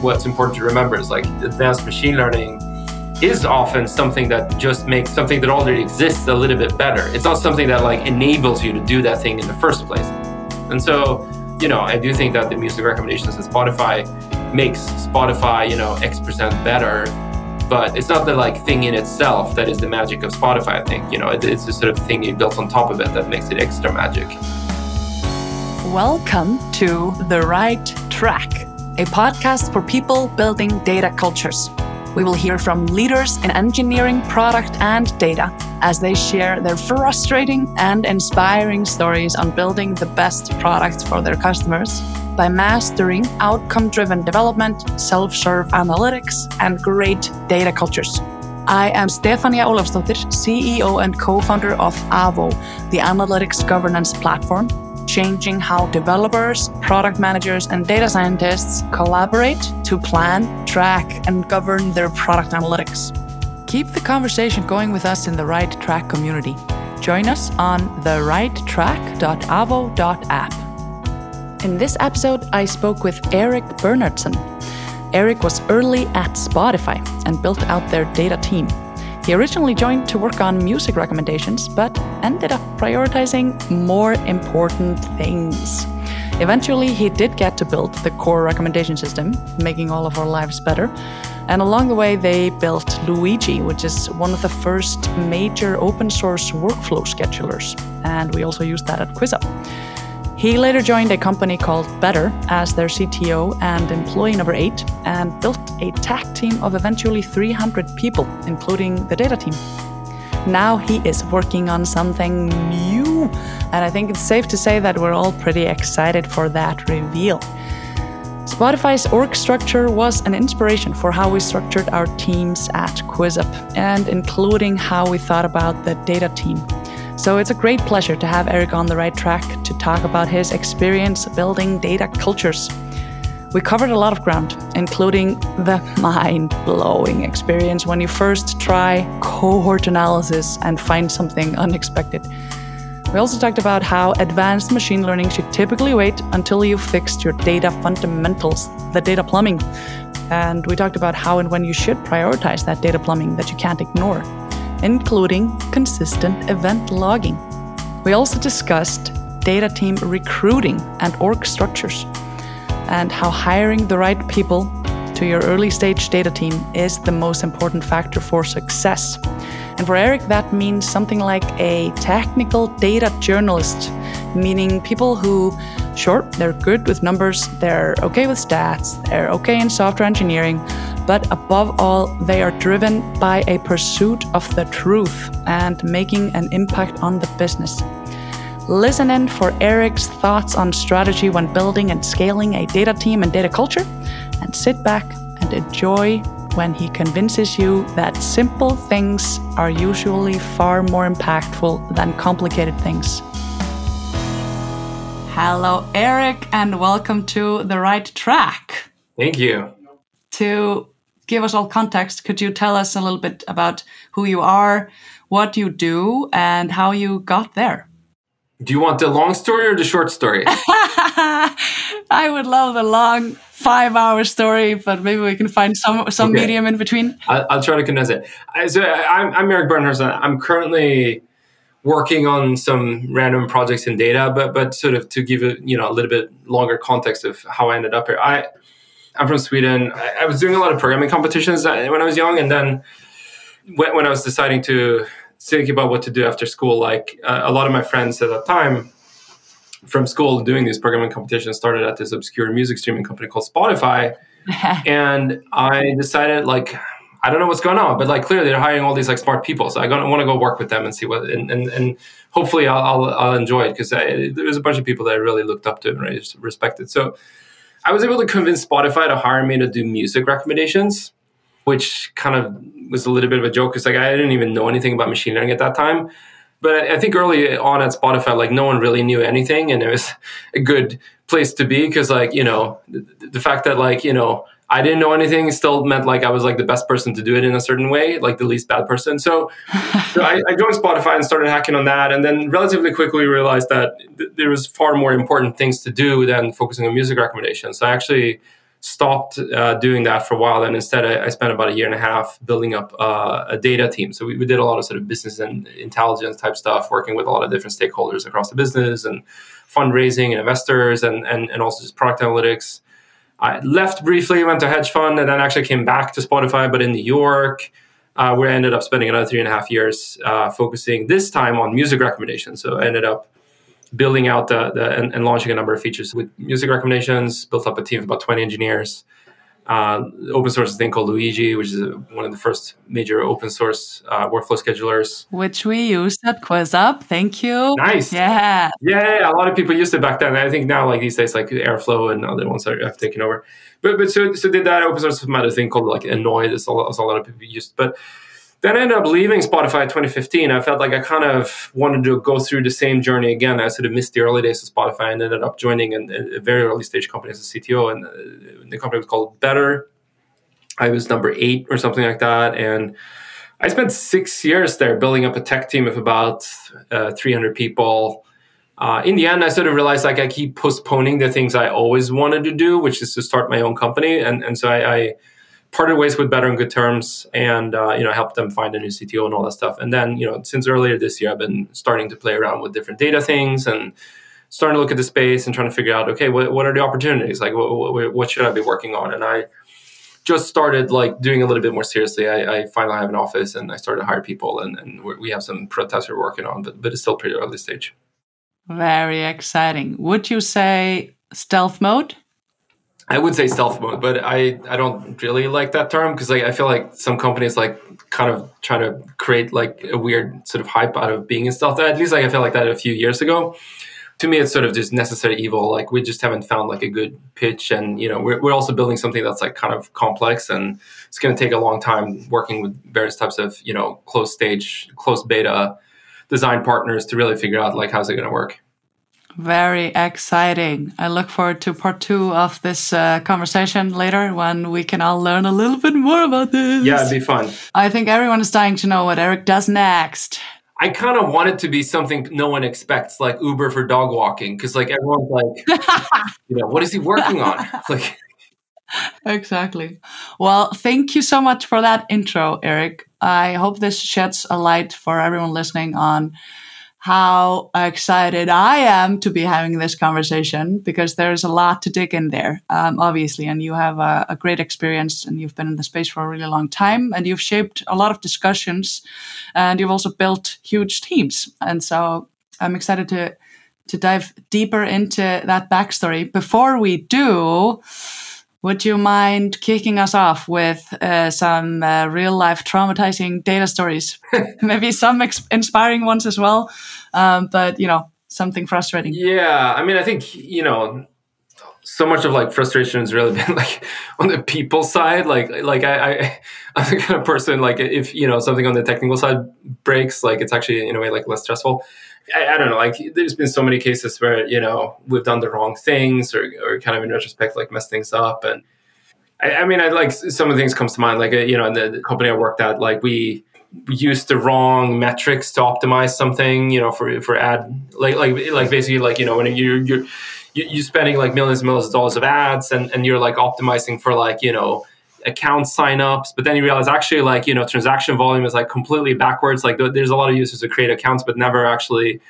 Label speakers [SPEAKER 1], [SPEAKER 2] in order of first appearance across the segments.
[SPEAKER 1] what's important to remember is like advanced machine learning is often something that just makes something that already exists a little bit better. It's not something that like enables you to do that thing in the first place. And so, you know, I do think that the music recommendations in Spotify makes Spotify, you know, X percent better. But it's not the like thing in itself that is the magic of Spotify. I think you know it, it's the sort of thing you built on top of it that makes it extra magic.
[SPEAKER 2] Welcome to the right track, a podcast for people building data cultures. We will hear from leaders in engineering, product, and data as they share their frustrating and inspiring stories on building the best products for their customers by mastering outcome driven development, self serve analytics, and great data cultures. I am Stefania Olafsdóttir, CEO and co founder of Avo, the analytics governance platform changing how developers, product managers, and data scientists collaborate to plan, track, and govern their product analytics. Keep the conversation going with us in the Right Track community. Join us on therighttrack.avo.app. In this episode, I spoke with Erik Bernhardsson. Eric was early at Spotify and built out their data team. He originally joined to work on music recommendations, but ended up prioritizing more important things. Eventually, he did get to build the core recommendation system, making all of our lives better. And along the way, they built Luigi, which is one of the first major open source workflow schedulers. And we also used that at QuizUp. He later joined a company called Better as their CTO and employee number eight, and built a tech team of eventually 300 people, including the data team. Now he is working on something new, and I think it's safe to say that we're all pretty excited for that reveal. Spotify's org structure was an inspiration for how we structured our teams at QuizUp, and including how we thought about the data team. So it's a great pleasure to have Eric on the right track to talk about his experience building data cultures. We covered a lot of ground, including the mind blowing experience when you first try cohort analysis and find something unexpected. We also talked about how advanced machine learning should typically wait until you've fixed your data fundamentals, the data plumbing. And we talked about how and when you should prioritize that data plumbing that you can't ignore including consistent event logging. We also discussed data team recruiting and org structures, and how hiring the right people to your early stage data team is the most important factor for success. And for Eric, that means something like a technical data journalist, meaning people who, sure, they're good with numbers, they're okay with stats, they're okay in software engineering, but above all, they are driven by a pursuit of the truth and making an impact on the business. Listen in for Eric's thoughts on strategy when building and scaling a data team and data culture, and sit back and enjoy when he convinces you that simple things are usually far more impactful than complicated things. Hello, Eric, and welcome to The Right Track.
[SPEAKER 1] Thank you.
[SPEAKER 2] To give us all context, could you tell us a little bit about who you are, what you do, and how you got there?
[SPEAKER 1] Do you want the long story or the short story?
[SPEAKER 2] I would love the long five-hour story, but maybe we can find some some okay. medium in between.
[SPEAKER 1] I'll, I'll, try to condense it. So I'm, I'm Erik Bernhardsson. I'm currently working on some random projects in data, but but sort of to give it you know a little bit longer context of how I ended up here. I I'm from Sweden. I, I, was doing a lot of programming competitions when I was young, and then when, when I was deciding to think about what to do after school, like uh, a lot of my friends at that time from school doing these programming competitions started at this obscure music streaming company called Spotify, and I decided like. I don't know what's going on, but like clearly they're hiring all these like smart people. So I want to go work with them and see what, and, and, and hopefully I'll, I'll, I'll enjoy it because there was a bunch of people that I really looked up to and really respected. So I was able to convince Spotify to hire me to do music recommendations, which kind of was a little bit of a joke because like I didn't even know anything about machine learning at that time. But I think early on at Spotify, like no one really knew anything, and it was a good place to be because like you know the, the fact that like you know I didn't know anything still meant like I was like the best person to do it in a certain way, like the least bad person. So, so I, I, joined Spotify and started hacking on that, and then relatively quickly realized that th- there was far more important things to do than focusing on music recommendations. So I actually stopped uh, doing that for a while, and instead I, I, spent about a year and a half building up uh, a data team. So we, we, did a lot of sort of business and intelligence type stuff, working with a lot of different stakeholders across the business and fundraising and investors, and and, and also just product analytics. I left briefly, went to hedge fund, and then actually came back to Spotify, but in New York. Uh, where I ended up spending another three and a half years uh, focusing this time on music recommendations. So I ended up building out the, the and, and, launching a number of features with music recommendations. Built up a team of about twenty engineers. Uh, open source thing called Luigi, which is one of the first major open source uh, workflow schedulers.
[SPEAKER 2] Which we used at QuizUp. Thank you.
[SPEAKER 1] Nice.
[SPEAKER 2] Yeah.
[SPEAKER 1] yeah. A lot of people used it back then. I think now, like these days, like Airflow and other ones are, have taken over. But but so so did that open source another thing called like Annoy. That's a, lot, a lot of people used. But then I ended up leaving Spotify in 2015. I felt like I kind of wanted to go through the same journey again. I sort of missed the early days of Spotify and ended up joining a, a very early stage company as a CTO. And uh, the company was called Better. I was number eight or something like that. And I spent six years there building up a tech team of about uh, 300 people. Uh, in the end, I sort of realized like I keep postponing the things I always wanted to do, which is to start my own company. And, and so I, I parted ways with Better on good terms, and uh, you know helped them find a new CTO and all that stuff. And then you know since earlier this year, I've been starting to play around with different data things and starting to look at the space and trying to figure out okay what, what are the opportunities like what, what, what, should I be working on? And I just started like doing a little bit more seriously. I, I finally have an office and I started to hire people, and, and we have some prototypes we're working on, but but it's still pretty early stage.
[SPEAKER 2] Very exciting. Would you say stealth mode?
[SPEAKER 1] I would say stealth mode, but I, I don't really like that term because like I feel like some companies like kind of try to create like a weird sort of hype out of being in stealth. At least like I felt like that a few years ago. To me, it's sort of just necessary evil. Like we just haven't found like a good pitch, and you know we're we're also building something that's like kind of complex, and it's going to take a long time working with various types of you know closed stage, closed beta design partners to really figure out like how's it going to work.
[SPEAKER 2] Very exciting. I look forward to part two of this uh, conversation later when we can all learn a little bit more about this.
[SPEAKER 1] Yeah, it'd be fun.
[SPEAKER 2] I think everyone is dying to know what Eric does next.
[SPEAKER 1] I kind of want it to be something no one expects, like Uber for dog walking, because like everyone's like, you know, what is he working on? Like,
[SPEAKER 2] exactly. Well, thank you so much for that intro, Eric. I hope this sheds a light for everyone listening on how excited I am to be having this conversation because there's a lot to dig in there, um, obviously. And you have a, a, great experience and you've been in the space for a really long time and you've shaped a lot of discussions and you've also built huge teams. And so I'm excited to, to dive deeper into that backstory. Before we do, would you mind kicking us off with uh, some uh, real life traumatizing data stories? Maybe some inspiring ones as well, um, but you know, something frustrating.
[SPEAKER 1] Yeah, I mean, I think you know, so much of like frustration has really been like on the people side. Like, like I, I, I'm the kind of person like if you know something on the technical side breaks, like it's actually in a way like less stressful. I, I, don't know, like there's been so many cases where, you know, we've done the wrong things or, or kind of in retrospect, like messed things up. And I, I mean, I like some of the things comes to mind, like, uh, you know, in the company I worked at, like we, we used the wrong metrics to optimize something, you know, for, for ad, like, like, like basically like, you know, when you're, you're, you're spending like millions and millions of dollars of ads and, and you're like optimizing for like, you know, account signups, but then you realize actually like you know transaction volume is like completely backwards. Like there's a lot of users who create accounts but never actually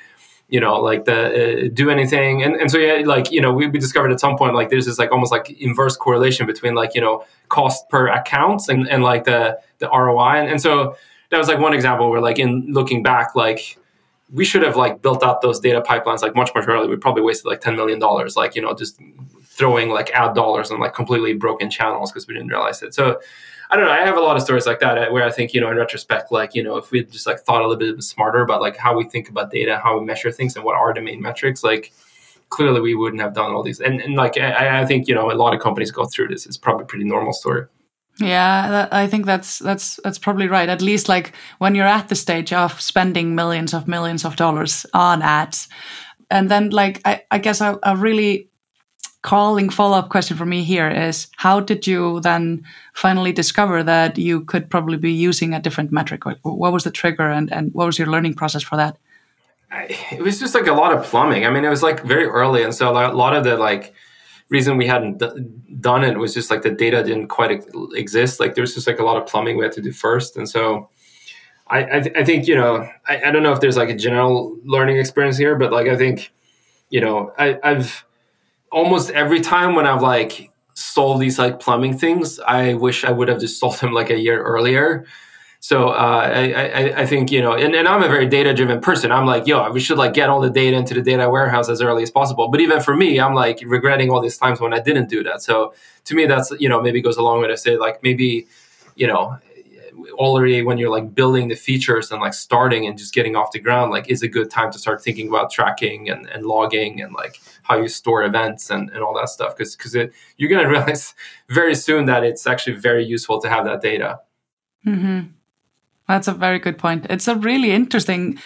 [SPEAKER 1] you know like the uh, do anything. And, and so yeah like you know we, we discovered at some point like there's this like almost like inverse correlation between like you know cost per accounts and, and like the the roi and, and so that was like one example where like in looking back like we should have like built out those data pipelines like much much earlier. We probably wasted like 10 million dollars like you know just throwing like ad dollars on like completely broken channels because we didn't realize it. So I don't know. I have a lot of stories like that uh, where I think, you know, in retrospect, like, you know, if we just like thought a little bit smarter about like how we think about data, how we measure things and what are the main metrics, like clearly we wouldn't have done all these. And, and like, I, I think, you know, a lot of companies go through this. It's probably a pretty normal story.
[SPEAKER 2] Yeah, that, I think that's that's that's probably right. At least like when you're at the stage of spending millions of millions of dollars on ads, and then like I, I guess a, a really calling follow up question for me here is how did you then finally discover that you could probably be using a different metric? What was the trigger and, and what was your learning process for that?
[SPEAKER 1] It was just like a lot of plumbing. I mean, it was like very early. And so a lot of the like, reason we hadn't d- done it was just like the data didn't quite ex- exist. Like there was just like a lot of plumbing we had to do first, and so I I, th- I think you know I, I don't know if there's like a general learning experience here, but like I think you know I, I've almost every time when I've like sold these like plumbing things, I wish I would have just sold them like a year earlier so uh, I, I, I, think you know, and, and I'm a very data driven person. I'm like, yo, we should like get all the data into the data warehouse as early as possible. But even for me, I'm like regretting all these times when I didn't do that. So to me, that's you know maybe goes a long way to say like maybe you know already when you're like building the features and like starting and just getting off the ground like is a good time to start thinking about tracking and, and logging and like how you store events and, and all that stuff because because it, you're going to realize very soon that it's actually very useful to have that data
[SPEAKER 2] mm-hmm. That's a very good point. It's a really interesting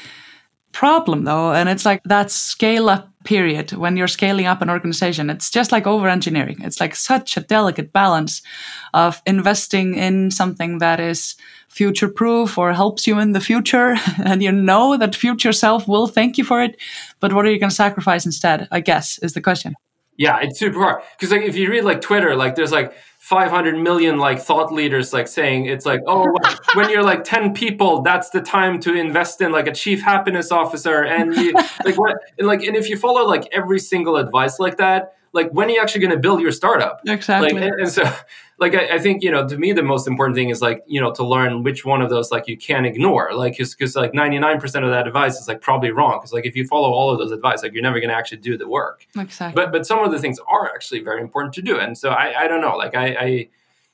[SPEAKER 2] problem though and it's like that scale up period when you're scaling up an organization it's just like over engineering it's like such a delicate balance of investing in something that is future proof or helps you in the future and you know that future self will thank you for it but what are you going to sacrifice instead i guess is the question.
[SPEAKER 1] Yeah it's super hard. Because like if you read like twitter like there's like 500 million like thought leaders like saying it's like oh when you're like 10 people that's the time to invest in like a chief happiness officer and you, like what and like and if you follow like every single advice like that like when are you actually going to build your startup?
[SPEAKER 2] Exactly.
[SPEAKER 1] like, and, and so like I, I, think you know to me the most important thing is like you know to learn which one of those like you can ignore. Like because like 99% of that advice is like probably wrong because like if you follow all of those advice like you're never going to actually do the work.
[SPEAKER 2] Exactly.
[SPEAKER 1] But but some of the things are actually very important to do and so i i don't know like i i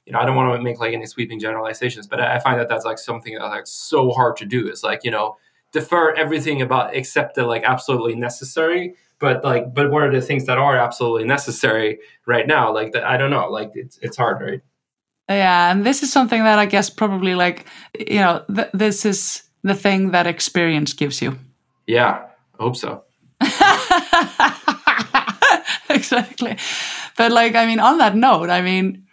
[SPEAKER 1] you know i don't want to make like any sweeping generalizations but i find that that's like something that's like so hard to do is like you know defer everything about except the like absolutely necessary but like but what are the things that are absolutely necessary right now? Like i don't know like it's it's hard right?
[SPEAKER 2] Yeah and this is something that i guess probably like you know th- this is the thing that experience gives you.
[SPEAKER 1] Yeah i hope so.
[SPEAKER 2] Exactly. But like i mean on that note i mean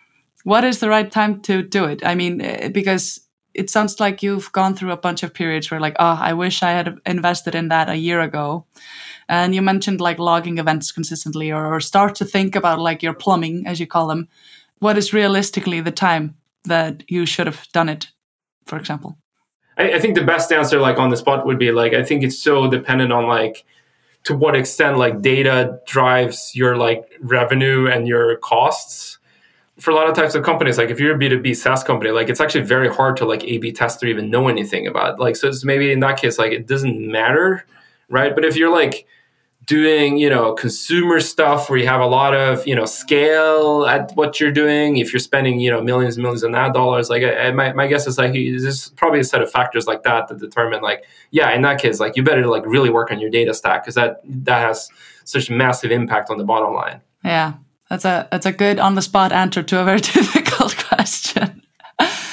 [SPEAKER 2] what is the right time to do it? I mean eh, because it sounds like you've gone through a bunch of periods where like oh i wish i had invested in that a year ago and you mentioned like logging events consistently or, or start to think about like your plumbing, as you call them. What is realistically the time that you should have done it, for example?
[SPEAKER 1] I, I think the best answer, like on the spot, would be like, I think it's so dependent on like, to what extent like data drives your like revenue and your costs for a lot of types of companies like if you're a b2b saas company like it's actually very hard to like a b test or even know anything about like so it's maybe in that case like it doesn't matter right? But if you're like doing you know consumer stuff where you have a lot of you know scale at what you're doing if you're spending you know millions and millions of ad dollars like I, my, my guess is like there's probably a set of factors like that that determine like yeah in that case like you better like really work on your data stack because that that has such massive impact on the bottom line.
[SPEAKER 2] Yeah that's a that's a good on the spot answer to a very difficult question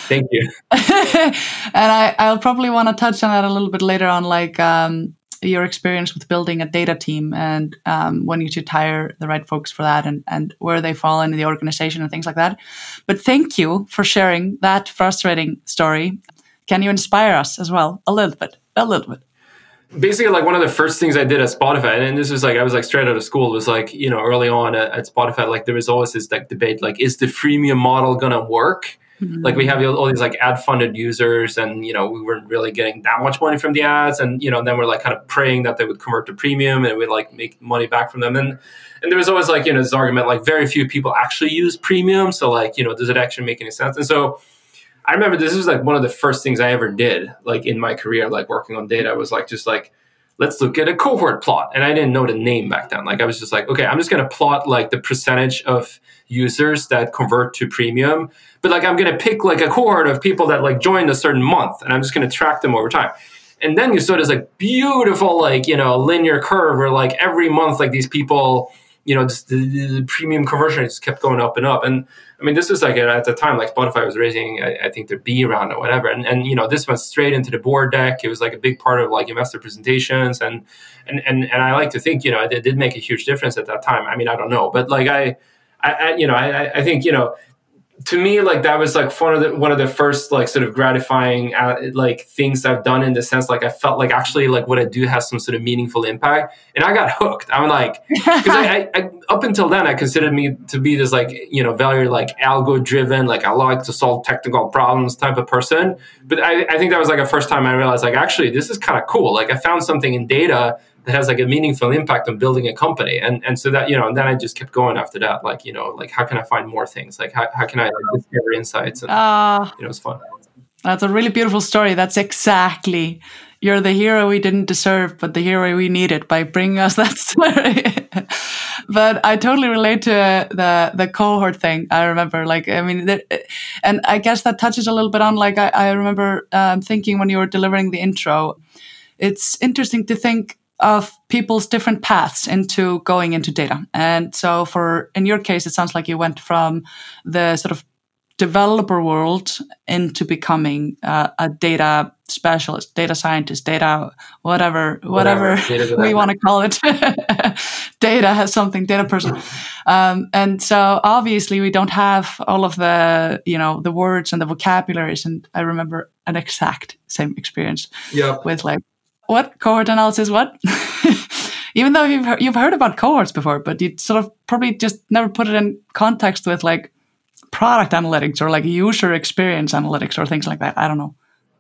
[SPEAKER 1] thank you
[SPEAKER 2] and i i'll probably want to touch on that a little bit later on like um your experience with building a data team and um, when you should hire the right folks for that and, and where they fall into the organization and things like that. But thank you for sharing that frustrating story. Can you inspire us as well? A little bit, a little bit.
[SPEAKER 1] Basically, like one of the first things I did at Spotify, and this was like I was like straight out of school. Was like you know early on at, at Spotify, like there was always this like debate, like is the freemium model gonna work? Mm-hmm. Like we have all these like ad funded users, and you know we weren't really getting that much money from the ads, and you know then we're like kind of praying that they would convert to premium and we'd like make money back from them. And and there was always like you know this argument like very few people actually use premium, so like you know does it actually make any sense? And so I remember this was like one of the first things I ever did like in my career, like working on data was like just like let's look at a cohort plot. And I didn't know the name back then. Like I was just like, okay, I'm just to plot like the percentage of users that convert to premium. But like I'm to pick like a cohort of people that like joined a certain month and I'm just to track them over time. And then you saw this like beautiful like, you know, linear curve where like every month like these people you know, just the, the, premium conversion just kept going up and up. And I mean, this was like at the time, like Spotify was raising, I, I, think their B round or whatever. And, and, you know, this went straight into the board deck. It was like a big part of like investor presentations. And, and, and, and I like to think, you know, it did make a huge difference at that time. I mean, I don't know, but like I, I, I you know, I, I think, you know, to me like that was like one of the one of the first like sort of gratifying uh, like things I've done in the sense like I felt like actually like what I do has some sort of meaningful impact. And I got hooked. I'm like because I, I, I, up until then I considered me to be this like you know very like algo driven like I like to solve technical problems type of person. But I, I think that was like a first time I realized like actually this is kind of cool. Like I found something in data that has like a meaningful impact on building a company. And and so that you know and then i just kept going after that like you know like how can i find more things? Like how, how can i like, discover insights and uh, you know it's fun.
[SPEAKER 2] That's a really beautiful story. That's exactly you're the hero we didn't deserve but the hero we needed by bringing us that story. But i totally relate to the the cohort thing i remember like i mean and i guess that touches a little bit on like i, I remember um, thinking when you were delivering the intro. It's interesting to think of people's different paths into going into data. And so for in your case, it sounds like you went from the sort of developer world into becoming uh, a data specialist, data scientist, data whatever, whatever, whatever we want to call it. data has something, data person. Um, and so obviously we don't have all of the, you know, the words and the vocabularies. And I remember an exact same experience
[SPEAKER 1] yep.
[SPEAKER 2] with like what cohort analysis? What? Even though you've heard, you've heard about cohorts before, but you sort of probably just never put it in context with like product analytics or like user experience analytics or things like that. I don't know.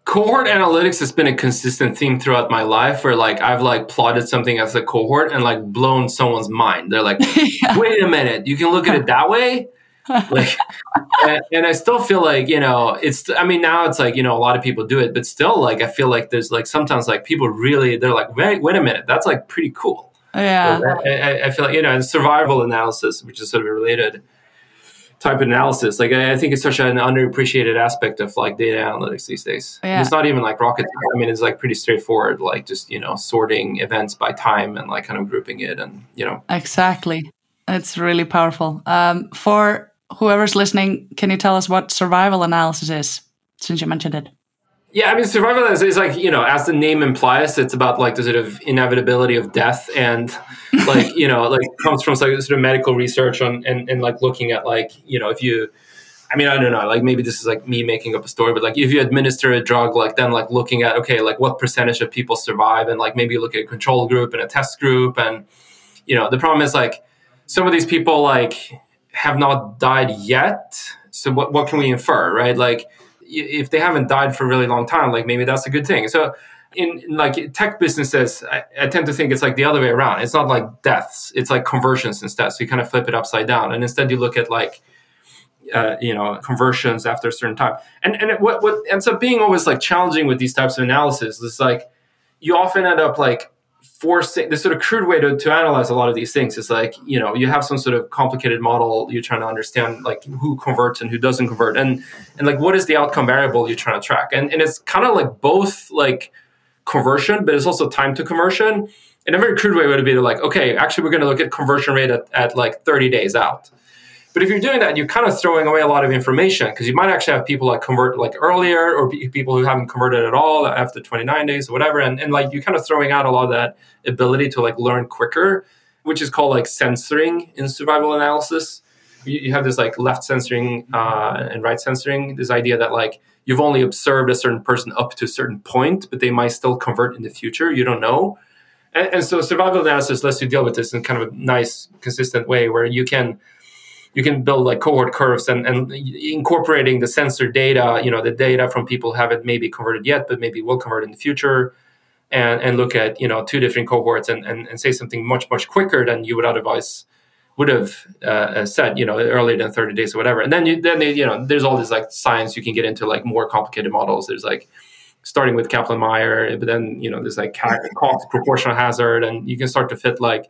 [SPEAKER 1] Cohort analytics has been a consistent theme throughout my life where like I've like plotted something as a cohort and like blown someone's mind. They're like, yeah. wait a minute, you can look at it that way? Like and, and, i still feel like you know it's i mean now it's like you know a lot of people do it but still like i feel like there's like sometimes like people really they're like wait wait a minute that's like pretty cool.
[SPEAKER 2] Yeah.
[SPEAKER 1] I, I, feel like you know and survival analysis which is sort of related type of analysis like I, I think it's such an underappreciated aspect of like data analytics these days. Yeah. it's not even like rocket i mean it's like pretty straightforward like just you know sorting events by time and like kind of grouping it and you know.
[SPEAKER 2] Exactly. It's really powerful. Um, for whoever's listening, can you tell us what survival analysis is, since you mentioned it?
[SPEAKER 1] Yeah, I mean, survival analysis is like you know, as the name implies, it's about like the sort of inevitability of death, and like you know, like comes from like sort of medical research on and, and like looking at like you know, if you, I mean, I don't know, like maybe this is like me making up a story, but like if you administer a drug, like then like looking at okay, like what percentage of people survive, and like maybe look at a control group and a test group, and you know, the problem is like some of these people like have not died yet. So what, what can we infer, right? Like if they haven't died for a really long time, like maybe that's a good thing. So in, in like tech businesses, I, I, tend to think it's like the other way around. It's not like deaths; it's like conversions instead. So you kind of flip it upside down, and instead you look at like uh, you know conversions after a certain time. And and what what ends up being always like challenging with these types of analysis is like you often end up like forcing the sort of crude way to, to analyze a lot of these things is like you know you have some sort of complicated model you're trying to understand like who converts and who doesn't convert and and like what is the outcome variable you're trying to track? And and it's kind of like both like conversion but it's also time to conversion. In a very crude way would be like okay actually we're going to look at conversion rate at, at like 30 days out but if you're doing that, you're kind of throwing away a lot of information because you might actually have people that convert like earlier or people who haven't converted at all after 29 days or whatever. And, and like you're kind of throwing out a lot of that ability to like learn quicker, which is called like censoring in survival analysis. You, you have this like left censoring uh, and right censoring, this idea that like you've only observed a certain person up to a certain point, but they might still convert in the future. You don't know. And, and so survival analysis lets you deal with this in kind of a nice, consistent way where you can – you can build like cohort curves and, and incorporating the censor data, you know, the data from people haven't maybe converted yet, but maybe will convert in the future, and, and look at, you know, two different cohorts and, and, and say something much, much quicker than you would otherwise would have uh, said, you know, earlier than 30 days or whatever. And then, you, then they, you know, there's all this like science you can get into like more complicated models. There's like starting with Kaplan-Meier, but then, you know, there's like proportional hazard, and you can start to fit like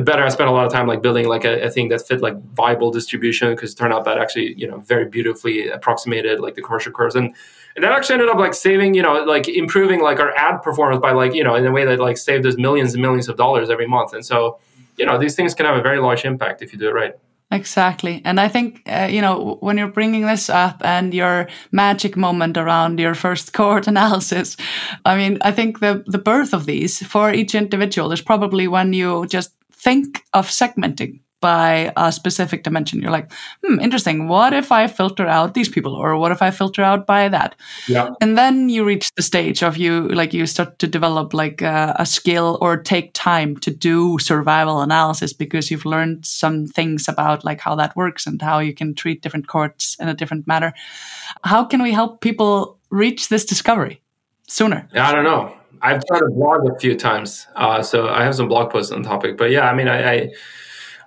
[SPEAKER 1] better. I spent a lot of time like building like a, a thing that fit like Weibull distribution because it turned out that actually you know very beautifully approximated like the commercial curves and and that actually ended up like saving you know like improving like our ad performance by like you know in a way that like saved us millions and millions of dollars every month and so you know these things can have a very large impact if you do it right.
[SPEAKER 2] Exactly. And I think, uh, you know, when you're bringing this up and your magic moment around your first cohort analysis, I mean, I think the, the birth of these for each individual is probably when you just think of segmenting by a specific dimension. You're like, hmm, interesting. What if I filter out these people, or what if I filter out by that?
[SPEAKER 1] Yeah.
[SPEAKER 2] And then you reach the stage of you like you start to develop like a, a skill or take time to do survival analysis because you've learned some things about like how that works and how you can treat different cohorts in a different manner. How can we help people reach this discovery sooner?
[SPEAKER 1] I don't know. I've tried to blog a few times, uh, so I have some blog posts on the topic. But yeah, I mean, I, I,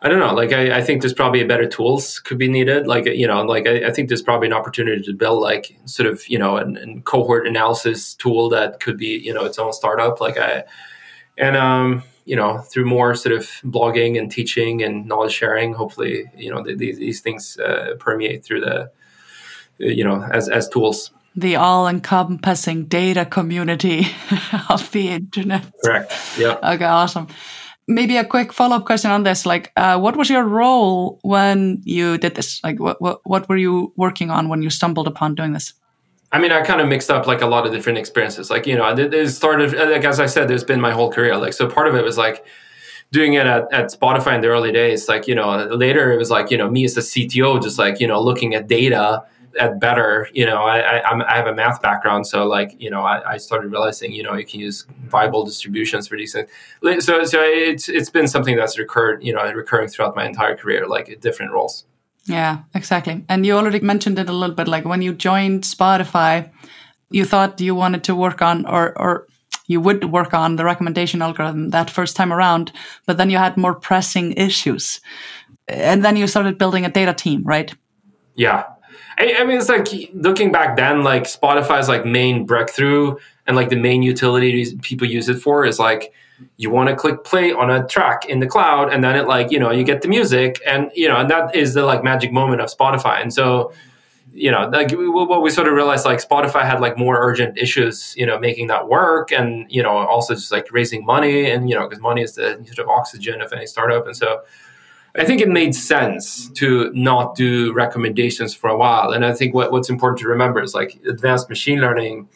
[SPEAKER 1] I don't know. Like, I, I, think there's probably better tools could be needed. Like, you know, like I, I think there's probably an opportunity to build like sort of you know a cohort analysis tool that could be you know its own startup. Like I, and um, you know, through more sort of blogging and teaching and knowledge sharing, hopefully, you know, these these things uh, permeate through the, you know, as as tools
[SPEAKER 2] the all-encompassing data community of the internet.
[SPEAKER 1] Correct. Yeah.
[SPEAKER 2] Okay. Awesome. Maybe a quick follow-up question on this. Like, uh, what was your role when you did this? Like, what, what what were you working on when you stumbled upon doing this?
[SPEAKER 1] I mean, I kind of mixed up like a lot of different experiences. Like, you know, it started like as I said, there's been my whole career. Like, so part of it was like doing it at, at Spotify in the early days. Like, you know, later it was like, you know, me as a CTO, just like, you know, looking at data at better, you know, I, I, I, have a math background, so like, you know, I, I, started realizing, you know, you can use Weibull distributions for these things. So, so it's it's been something that's recurred, you know, recurring throughout my entire career, like different roles.
[SPEAKER 2] Yeah, exactly. And you already mentioned it a little bit, like when you joined Spotify, you thought you wanted to work on or or you would work on the recommendation algorithm that first time around, but then you had more pressing issues. And then you started building a data team, right?
[SPEAKER 1] Yeah, I, I, mean, it's like looking back then, like Spotify's like main breakthrough and like the main utility people use it for is like you want to click play on a track in the cloud, and then it like you know you get the music, and you know, and that is the like magic moment of Spotify. And so, you know, like what we sort of realized, like Spotify had like more urgent issues, you know, making that work, and you know, also just like raising money, and you know, because money is the sort of oxygen of any startup, and so I think it made sense to not do recommendations for a while. And I think what, what's important to remember is like advanced machine learning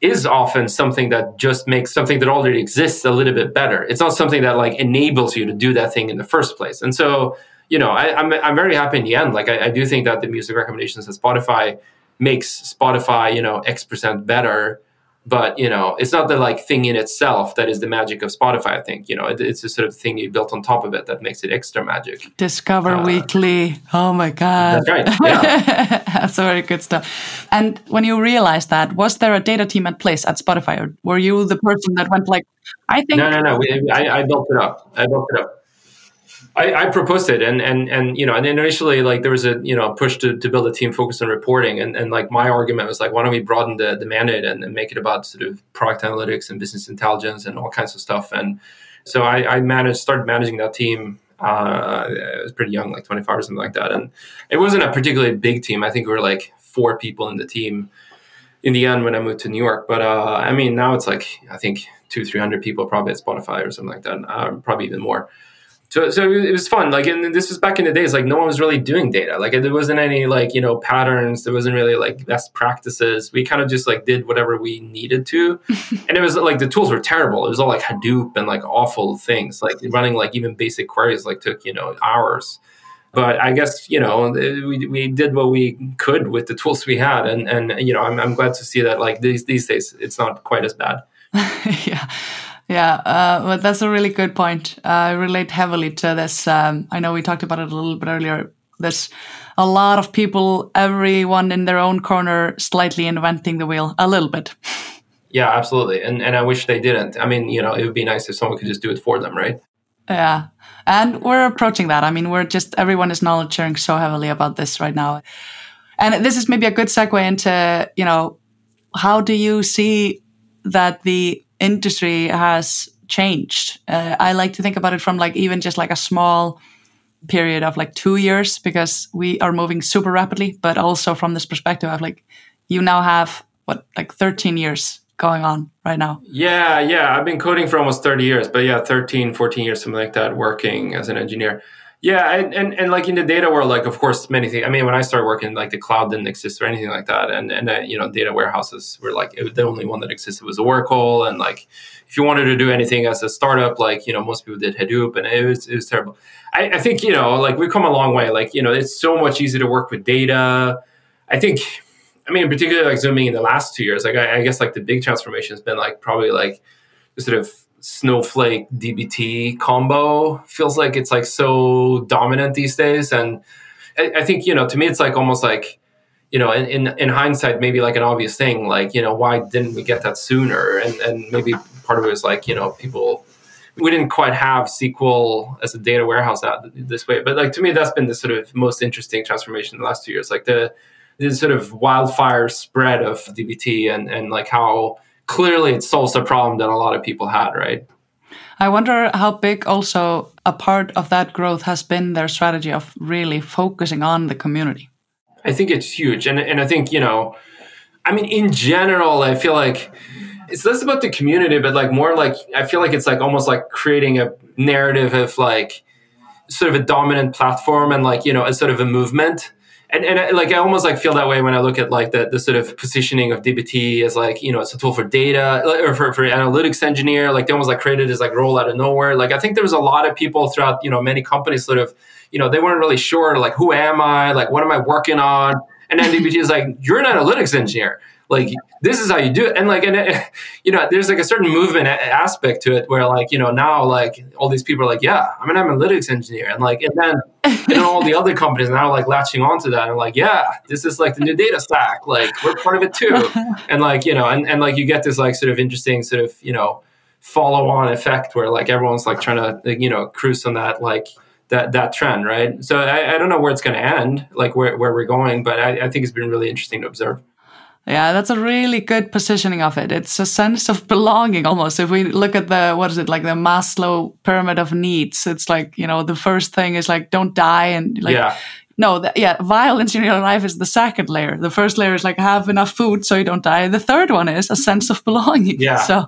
[SPEAKER 1] is often something that just makes something that already exists a little bit better. It's not something that like enables you to do that thing in the first place. And so, you know, I, am I'm, I'm very happy in the end. Like I, I do think that the music recommendations at Spotify makes Spotify, you know, X percent better but you know it's not the like thing in itself that is the magic of spotify i think you know it, it's a sort of thing you built on top of it that makes it extra magic.
[SPEAKER 2] Discover uh, weekly. Oh my god.
[SPEAKER 1] That's right yeah.
[SPEAKER 2] that's very good stuff. And when you realized that was there a data team at place at spotify or were you the person that went like i think
[SPEAKER 1] no no no we, I, I built it up. I built it up I, I, proposed it and and and you know and initially like there was a you know push to, to build a team focused on reporting and, and like my argument was like why don't we broaden the, the mandate and, and make it about sort of product analytics and business intelligence and all kinds of stuff. And so I, I managed started managing that team uh, I was pretty young like 25 or something like that. And it wasn't a particularly big team. I think we were like four people in the team in the end when I moved to New York. But uh, I mean now it's like I think two three hundred people probably at Spotify or something like that uh, probably even more so, so it was fun. Like, and this was back in the days. Like, no one was really doing data. Like, there wasn't any like you know patterns. There wasn't really like best practices. We kind of just like did whatever we needed to, and it was like the tools were terrible. It was all like Hadoop and like awful things. Like running like even basic queries like took you know hours. But I guess you know uh, we, we did what we could with the tools we had, and and you know I'm, I'm glad to see that like these these days it's not quite as bad.
[SPEAKER 2] yeah. Yeah, uh, but that's a really good point. Uh, I relate heavily to this. Um, I know we talked about it a little bit earlier. There's a lot of people, everyone in their own corner, slightly inventing the wheel a little bit.
[SPEAKER 1] Yeah, absolutely. And and I wish they didn't. I mean, you know, it would be nice if someone could just do it for them, right?
[SPEAKER 2] Yeah. And we're approaching that. I mean, we're just everyone is knowledge sharing so heavily about this right now. And this is maybe a good segue into, you know, how do you see that the industry has changed. Uh, I like to think about it from like even just like a small period of like two years because we are moving super rapidly, but also from this perspective of like you now have what like 13 years going on right now.
[SPEAKER 1] Yeah, yeah. I've been coding for almost 30 years, but yeah, 13, 14 years, something like that, working as an engineer. Yeah, and, and, and like in the data world, like of course many things. I mean, when I started working, like the cloud didn't exist or anything like that, and and uh, you know data warehouses were like it, the only one that existed was Oracle, and like if you wanted to do anything as a startup, like you know most people did Hadoop, and it was it was terrible. I, I think you know like we've come a long way. Like you know it's so much easier to work with data. I think, I mean, particularly like zooming in the last two years, like I, I guess like the big transformation has been like probably like the sort of snowflake dbt combo feels like it's like so dominant these days. And I, I, think you know to me it's like almost like you know in, in, in hindsight maybe like an obvious thing like you know why didn't we get that sooner? And and maybe part of it was like you know people we didn't quite have sql as a data warehouse out this way. But like to me that's been the sort of most interesting transformation in the last two years. Like the the sort of wildfire spread of dbt and and like how clearly it solves a problem that a lot of people had, right?
[SPEAKER 2] I wonder how big also a part of that growth has been their strategy of really focusing on the community.
[SPEAKER 1] I think it's huge. And, and I think, you know, I mean, in general, I feel like it's less about the community, but like more like, I feel like it's like almost like creating a narrative of like sort of a dominant platform and like, you know, a sort of a movement and, and I, like I almost like feel that way when I look at like the, the sort of positioning of DBT as like you know it's a tool for data or for, for analytics engineer like they almost like created as like role out of nowhere. Like I think there was a lot of people throughout you know many companies sort of you know they weren't really sure like who am I? Like what am I working on? And then DBT is like you're an analytics engineer like this is how you do it. And like and it, you know there's like a certain movement aspect to it where like you know now like all these people are like yeah i'm an analytics engineer. And like and then and then all the other companies now like latching onto that and like yeah this is like the new data stack. Like we're part of it too. And like you know and, and like you get this like sort of interesting sort of you know follow on effect where like everyone's like trying to like, you know cruise on that like that that trend right? So i, I don't know where it's going to end like where, where we're going but I, I think it's been really interesting to observe
[SPEAKER 2] yeah, that's a really good positioning of it. It's a sense of belonging almost. If we look at the, what is it, like the Maslow pyramid of needs, it's like, you know, the first thing is like, don't die. And like, yeah. no, the, yeah, violence in your life is the second layer. The first layer is like, have enough food so you don't die. The third one is a sense of belonging.
[SPEAKER 1] Yeah. So,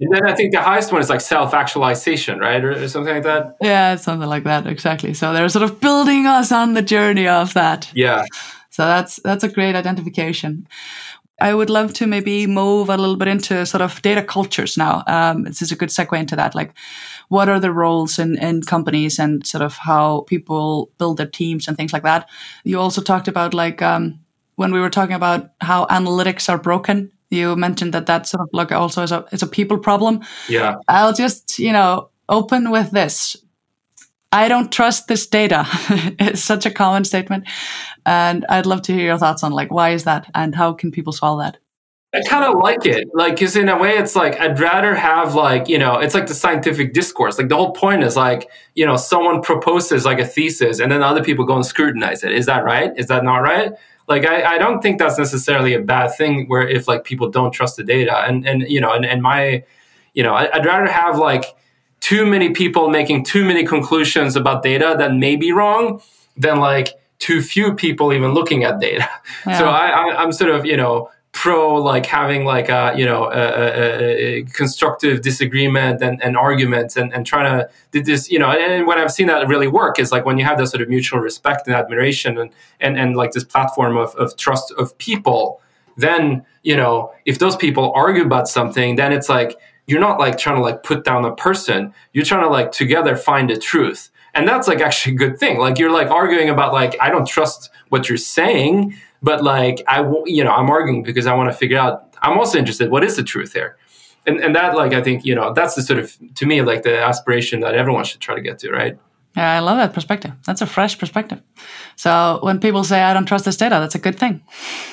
[SPEAKER 1] and then I think the highest one is like self actualization, right? Or, or, something like that.
[SPEAKER 2] Yeah, something like that. Exactly. So they're sort of building us on the journey of that.
[SPEAKER 1] Yeah.
[SPEAKER 2] So that's that's a great identification. I would love to maybe move a little bit into sort of data cultures now. Um, this is a good segue into that. Like, what are the roles in, in companies and sort of how people build their teams and things like that? You also talked about like um, when we were talking about how analytics are broken. You mentioned that that sort of like also is a is a people problem.
[SPEAKER 1] Yeah,
[SPEAKER 2] I'll just you know open with this. I don't trust this data. it's such a common statement. And I'd love to hear your thoughts on like why is that and how can people solve that?
[SPEAKER 1] I kind of like it. Like, because in a way, it's like I'd rather have like you know, it's like the scientific discourse. Like the whole point is like you know, someone proposes like a thesis, and then other people go and scrutinize it. Is that right? Is that not right? Like, I, I don't think that's necessarily a bad thing. Where if like people don't trust the data, and and you know, and, and my, you know, I'd rather have like too many people making too many conclusions about data that may be wrong than like too few people even looking at data. Yeah. So I, I, I'm sort of, you know, pro like having like a you know a, a, a constructive disagreement and, and arguments and, and trying to this you know and what I've seen that really work is like when you have that sort of mutual respect and admiration and and, and like this platform of, of trust of people then you know if those people argue about something then it's like you're not like trying to like put down a person. You're trying to like together find the truth. And that's like actually a good thing. Like you're like arguing about like i don't trust what you're saying but like i you know i'm arguing because i want to figure out i'm also interested what is the truth here? And and that like i think you know that's the sort of to me like the aspiration that everyone should try to get to right?
[SPEAKER 2] Yeah, I love that perspective. That's a fresh perspective. So when people say I don't trust this data, that's a good thing.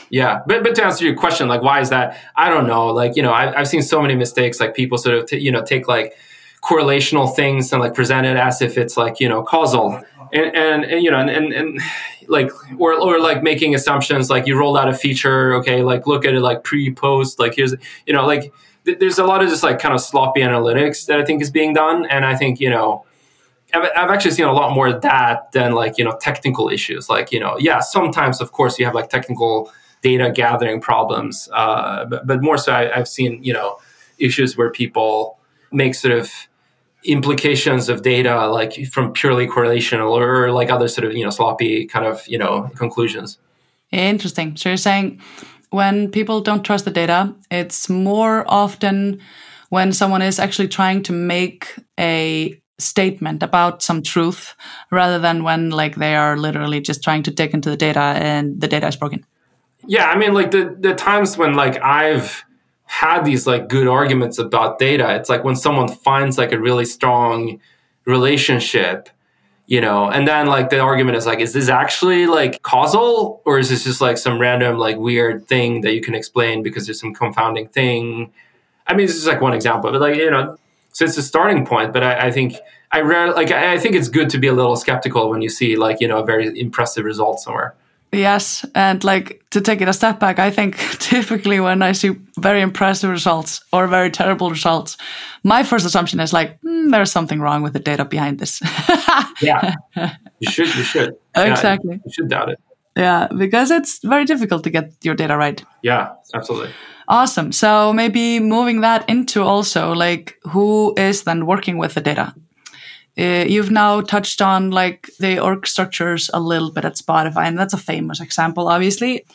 [SPEAKER 1] Yeah, but but to answer your question, like why is that? I don't know. Like you know, I, have seen so many mistakes. Like people sort of t- you know take like correlational things and like present it as if it's like you know causal. And, and, and you know and, and, and like or, or like making assumptions like you rolled out a feature okay like look at it like pre post like here's you know like th- there's a lot of just like kind of sloppy analytics that i think is being done and i think you know I've, I've actually seen a lot more of that than like you know technical issues. Like you know, yeah, sometimes of course you have like technical data gathering problems, uh, but, but more so I, I've seen you know issues where people make sort of implications of data like from purely correlational or like other sort of you know sloppy kind of you know conclusions
[SPEAKER 2] interesting so you're saying when people don't trust the data it's more often when someone is actually trying to make a statement about some truth rather than when like they are literally just trying to dig into the data and the data is broken
[SPEAKER 1] yeah i mean like the the times when like i've had these like good arguments about data. It's like when someone finds like a really strong relationship, you know, and then like the argument is like, is this actually like causal or is this just like some random like weird thing that you can explain because there's some confounding thing? I mean, this is like one example, but like, you know, so it's a starting point, but I, I think I rarely like I think it's good to be a little skeptical when you see like, you know, a very impressive result somewhere.
[SPEAKER 2] Yes, and like to take it a step back, I think typically when I see very impressive results or very terrible results, my first assumption is like mm, there's something wrong with the data behind this.
[SPEAKER 1] yeah, you should. You should.
[SPEAKER 2] Exactly.
[SPEAKER 1] Yeah, you should doubt it.
[SPEAKER 2] Yeah, because it's very difficult to get your data right.
[SPEAKER 1] Yeah, absolutely.
[SPEAKER 2] Awesome. So maybe moving that into also like who is then working with the data? Uh, you've now touched on like the org structures a little bit at Spotify, and that's a famous example, obviously.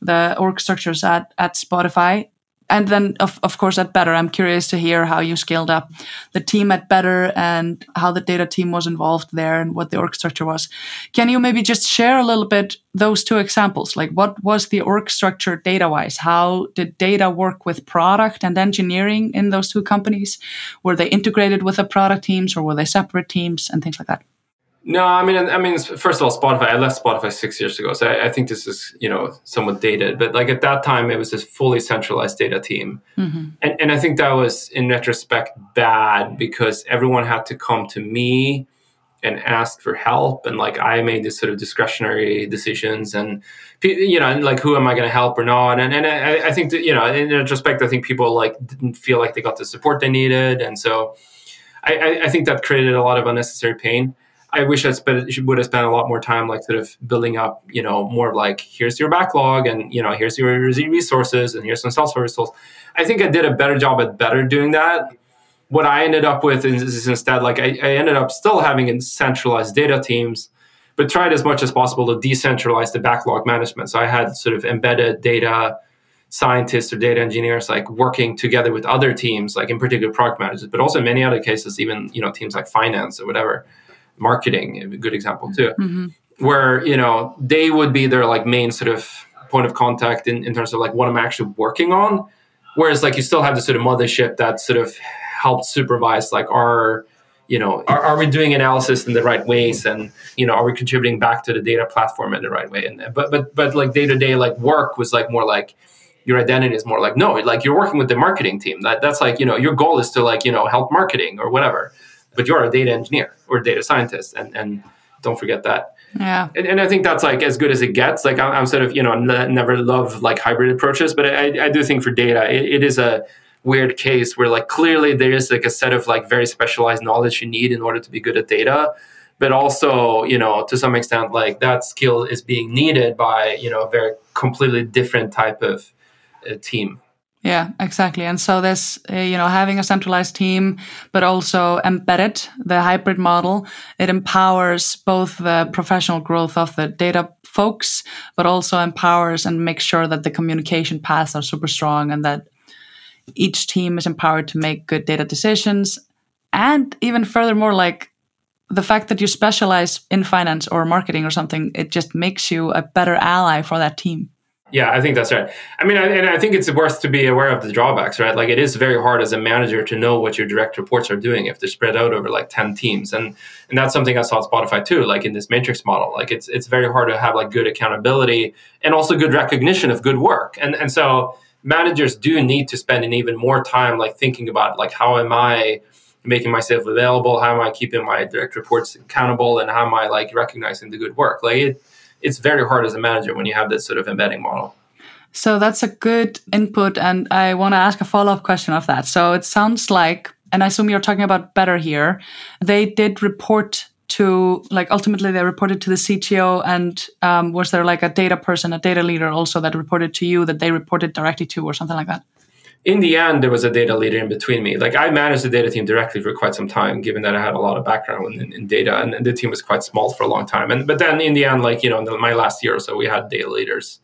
[SPEAKER 2] The org structures at, at Spotify and then of, of course at better i'm curious to hear how you scaled up the team at better and how the data team was involved there and what the org structure was. Can you maybe just share a little bit those two examples? Like what was the org structure data wise how did data work with product and engineering in those two companies? Were they integrated with the product teams or were they separate teams and things like that
[SPEAKER 1] no, I mean, I mean, first of all, Spotify. I left Spotify six years ago, so I, I, think this is you know somewhat dated. But like at that time, it was this fully centralized data team, mm-hmm. and and I think that was in retrospect bad because everyone had to come to me and ask for help, and like I made these sort of discretionary decisions, and you know, and like who am I going to help or not? And and I, I think that you know, in retrospect, I think people like didn't feel like they got the support they needed, and so I, I think that created a lot of unnecessary pain. I wish I spent would have spent a lot more time like sort of building up, you know, more like here's your backlog and you know here's your resources and here's some self-service tools. I think I did a better job at better doing that. What I ended up with is, instead like I, I ended up still having centralized data teams, but tried as much as possible to decentralize the backlog management. So I had sort of embedded data scientists or data engineers like working together with other teams, like in particular product managers, but also in many other cases, even you know teams like finance or whatever marketing, a good example too, mm-hmm. where you know they would be their like main sort of point of contact in, in terms of like what I'm actually working on. Whereas like you still have the sort of mothership that sort of helped supervise like our you know are, are, we doing analysis in the right ways? And you know are we contributing back to the data platform in the right way? And but but but like day-to-day like work was like more like your identity is more like no like you're working with the marketing team. That that's like you know your goal is to like you know help marketing or whatever but you're a data engineer or data scientist and and don't forget that.
[SPEAKER 2] Yeah.
[SPEAKER 1] And, and i think that's like as good as it gets. Like i'm, I'm sort of you know n- never love like hybrid approaches but i, I do think for data it, it is a weird case where like clearly there is like a set of like very specialized knowledge you need in order to be good at data. But also you know to some extent like that skill is being needed by you know a very completely different type of uh, team
[SPEAKER 2] yeah, exactly. And so this, uh, you know, having a centralized team, but also embedded the hybrid model, it empowers both the professional growth of the data folks, but also empowers and makes sure that the communication paths are super strong and that each team is empowered to make good data decisions. And even furthermore, like the fact that you specialize in finance or marketing or something, it just makes you a better ally for that team.
[SPEAKER 1] Yeah, I think that's right. I mean, I, and I think it's worth to be aware of the drawbacks, right? Like, it is very hard as a manager to know what your direct reports are doing if they're spread out over like ten teams, and and that's something I saw at Spotify too. Like in this matrix model, like it's it's very hard to have like good accountability and also good recognition of good work, and and so managers do need to spend an even more time like thinking about like how am I making myself available, how am I keeping my direct reports accountable, and how am I like recognizing the good work, like it it's very hard as a manager when you have this sort of embedding model.
[SPEAKER 2] So that's a good input. And I want to ask a follow up question of that. So it sounds like, and I assume you're talking about better here, they did report to, like, ultimately they reported to the CTO. And um, was there like a data person, a data leader also that reported to you that they reported directly to or something like that?
[SPEAKER 1] In the end, there was a data leader in between me. Like I managed the data team directly for quite some time, given that I had a lot of background in, in data, and, and, the team was quite small for a long time. And but then in the end, like you know, my last year or so, we had data leaders.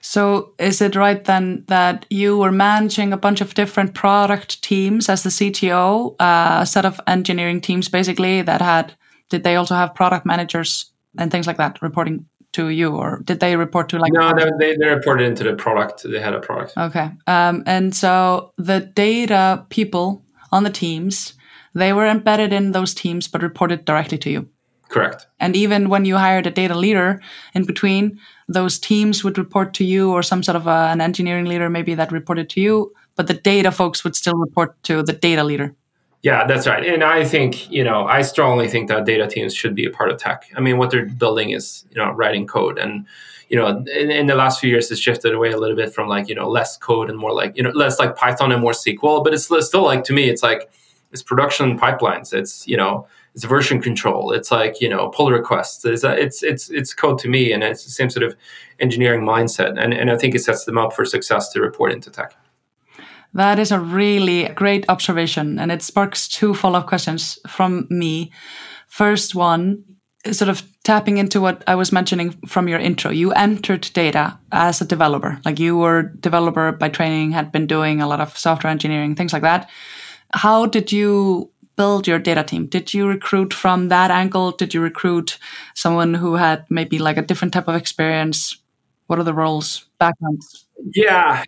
[SPEAKER 2] So is it right then that you were managing a bunch of different product teams as the CTO, uh, a set of engineering teams basically that had? Did they also have product managers and things like that reporting to you, or did they report to like?
[SPEAKER 1] No, they, they reported into the product. They had a product.
[SPEAKER 2] Okay, um, and so the data people on the teams, they were embedded in those teams, but reported directly to you.
[SPEAKER 1] Correct.
[SPEAKER 2] And even when you hired a data leader in between, those teams would report to you, or some sort of a, an engineering leader maybe that reported to you, but the data folks would still report to the data leader.
[SPEAKER 1] Yeah, that's right. And I think, you know, I strongly think that data teams should be a part of tech. I mean, what they're building is, you know, writing code. And, you know, in, in, the last few years, it's shifted away a little bit from like, you know, less code and more like, you know, less like Python and more SQL. But it's still like, to me, it's like, it's production pipelines. It's, you know, it's version control. It's like, you know, pull requests. It's, it's, it's, it's code to me. And it's the same sort of engineering mindset. And, and I think it sets them up for success to report into tech.
[SPEAKER 2] That is a really great observation, and it sparks two follow up questions from me. First one, sort of tapping into what I was mentioning from your intro. You entered data as a developer, like you were developer by training, had been doing a lot of software engineering, things like that. How did you build your data team? Did you recruit from that angle? Did you recruit someone who had maybe like a different type of experience? What are the roles, backgrounds?
[SPEAKER 1] Yeah,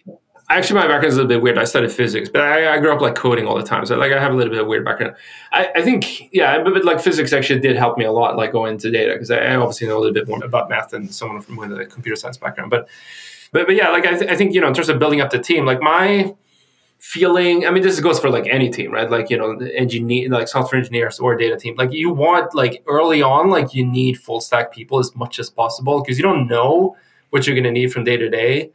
[SPEAKER 1] actually my background is a little bit weird. I studied physics, but I, I, grew up like coding all the time. So like I have a little bit of weird background. I, I think yeah, but, but, like physics actually did help me a lot, like going into data because I, I, obviously know a little bit more about math than someone from with a computer science background. But but but yeah, like I, th- I think you know in terms of building up the team, like my feeling i mean this goes for like any team right like you know engineer like software engineers or data team like you want like early on like you need full stack people as much as possible because you don't know what you're going to need from day to day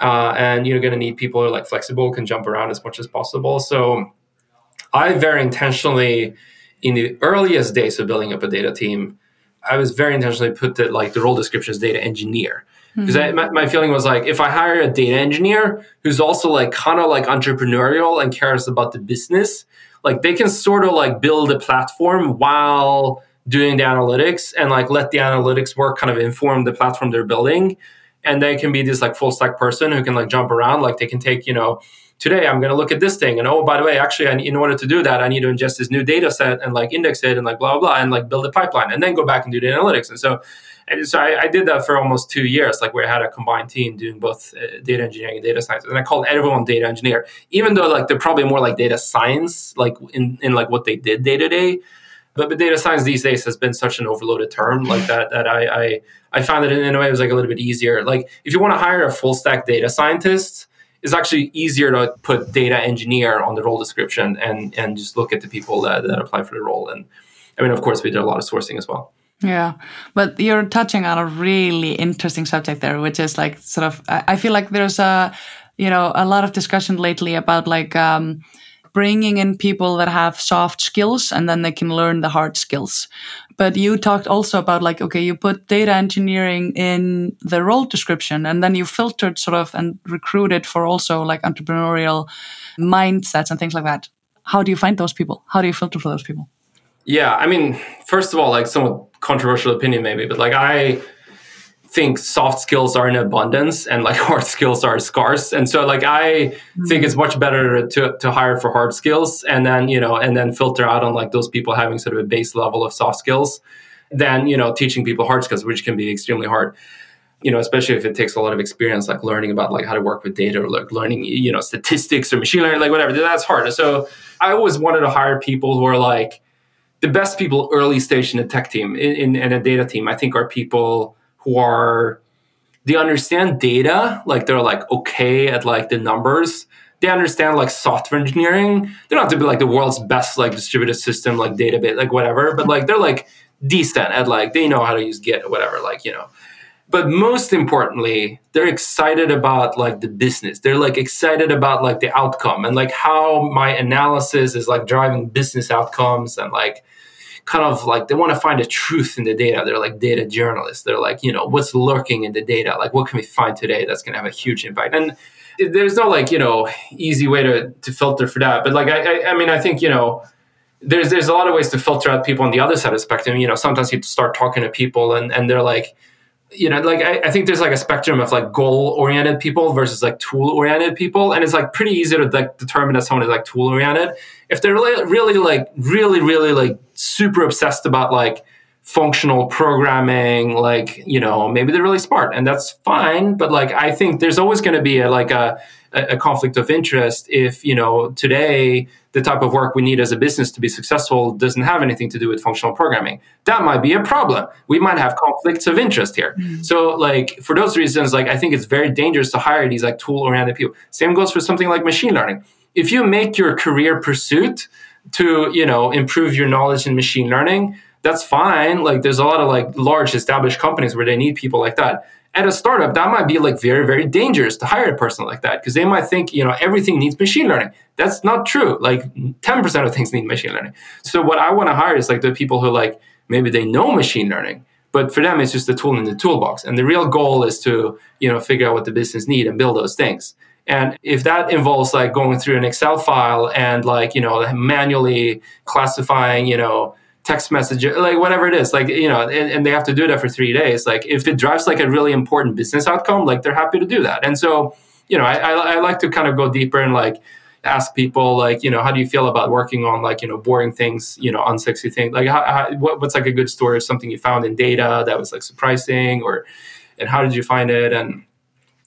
[SPEAKER 1] uh, and you're going to need people who are like flexible, can jump around as much as possible. So I very intentionally, in the earliest days of building up a data team, I was very intentionally put that like the role description is data engineer. Because mm-hmm. my, my feeling was like if I hire a data engineer who's also like kind of like entrepreneurial and cares about the business, like they can sort of like build a platform while doing the analytics and like let the analytics work kind of inform the platform they're building and they can be this like full stack person who can like jump around like they can take you know today i'm going to look at this thing and oh by the way actually I, in order to do that i need to ingest this new data set and like index it and like blah blah blah and like build a pipeline and then go back and do the analytics. And so and so I, I did that for almost two years like where i had a combined team doing both uh, data engineering and data science and i called everyone data engineer. Even though like they're probably more like data science like in, in like what they did day to day but, but data science these days has been such an overloaded term like that that I, I I found that in a way it was like a little bit easier. Like if you want to hire a full stack data scientist, it's actually easier to put data engineer on the role description and and just look at the people that, that apply for the role. And I mean, of course, we did a lot of sourcing as well.
[SPEAKER 2] Yeah, but you're touching on a really interesting subject there, which is like sort of. I feel like there's a, you know, a lot of discussion lately about like um, bringing in people that have soft skills and then they can learn the hard skills. But you talked also about like, okay, you put data engineering in the role description and then you filtered sort of and recruited for also like entrepreneurial mindsets and things like that. How do you find those people? How do you filter for those people?
[SPEAKER 1] Yeah, I mean, first of all, like somewhat controversial opinion maybe, but like I think soft skills are in abundance and like hard skills are scarce. And so like i mm-hmm. think it's much better to, to hire for hard skills and then you know and then filter out on like those people having sort of a base level of soft skills than you know teaching people hard skills which can be extremely hard. You know especially if it takes a lot of experience like learning about like how to work with data or like learning you know statistics or machine learning like whatever that's hard. So i always wanted to hire people who are like the best people early stage in a tech team in, in, in a data team. I think are people who are they understand data, like they're like okay at like the numbers. They understand like software engineering. They don't have to be like the world's best like distributed system, like database, like whatever, but like they're like decent at like they know how to use Git or whatever, like you know. But most importantly, they're excited about like the business. They're like excited about like the outcome and like how my analysis is like driving business outcomes and like kind of like they want to find the truth in the data. They're like data journalists. They're like, you know, what's lurking in the data? Like, what can we find today that's going to have a huge impact? And there's no like, you know, easy way to, to filter for that. But like, I, I, I mean, I think, you know, there's there's a lot of ways to filter out people on the other side of the spectrum. You know, sometimes you start talking to people and, and they're like, you know, like I, I, think there's like a spectrum of like goal oriented people versus like tool oriented people, and it's like pretty easy to like determine that someone is like tool oriented if they're really, really like really really like super obsessed about like functional programming like you know maybe they're really smart and that's fine but like i think there's always going to be a, like a, a conflict of interest if you know today the type of work we need as a business to be successful doesn't have anything to do with functional programming. That might be a problem. We might have conflicts of interest here. Mm-hmm. so like for those reasons like i think it's very dangerous to hire these like tool oriented people. Same goes for something like machine learning. If you make your career pursuit to you know improve your knowledge in machine learning that's fine. Like there's a lot of like large established companies where they need people like that. At a startup, that might be like very, very dangerous to hire a person like that because they might think, you know, everything needs machine learning. That's not true. Like 10% of things need machine learning. So what I want to hire is like the people who like maybe they know machine learning, but for them it's just a tool in the toolbox. And the real goal is to, you know, figure out what the business need and build those things. And if that involves like going through an Excel file and like, you know, manually classifying, you know, text message, like whatever it is, like, you know, and, and, they have to do that for three days. Like if it drives like a really important business outcome, like they're happy to do that. And so, you know, I, I, I like to kind of go deeper and like ask people like, you know, how do you feel about working on like, you know, boring things, you know, unsexy things? Like how, how, what, what's like a good story of something you found in data that was like surprising or, and how did you find it? And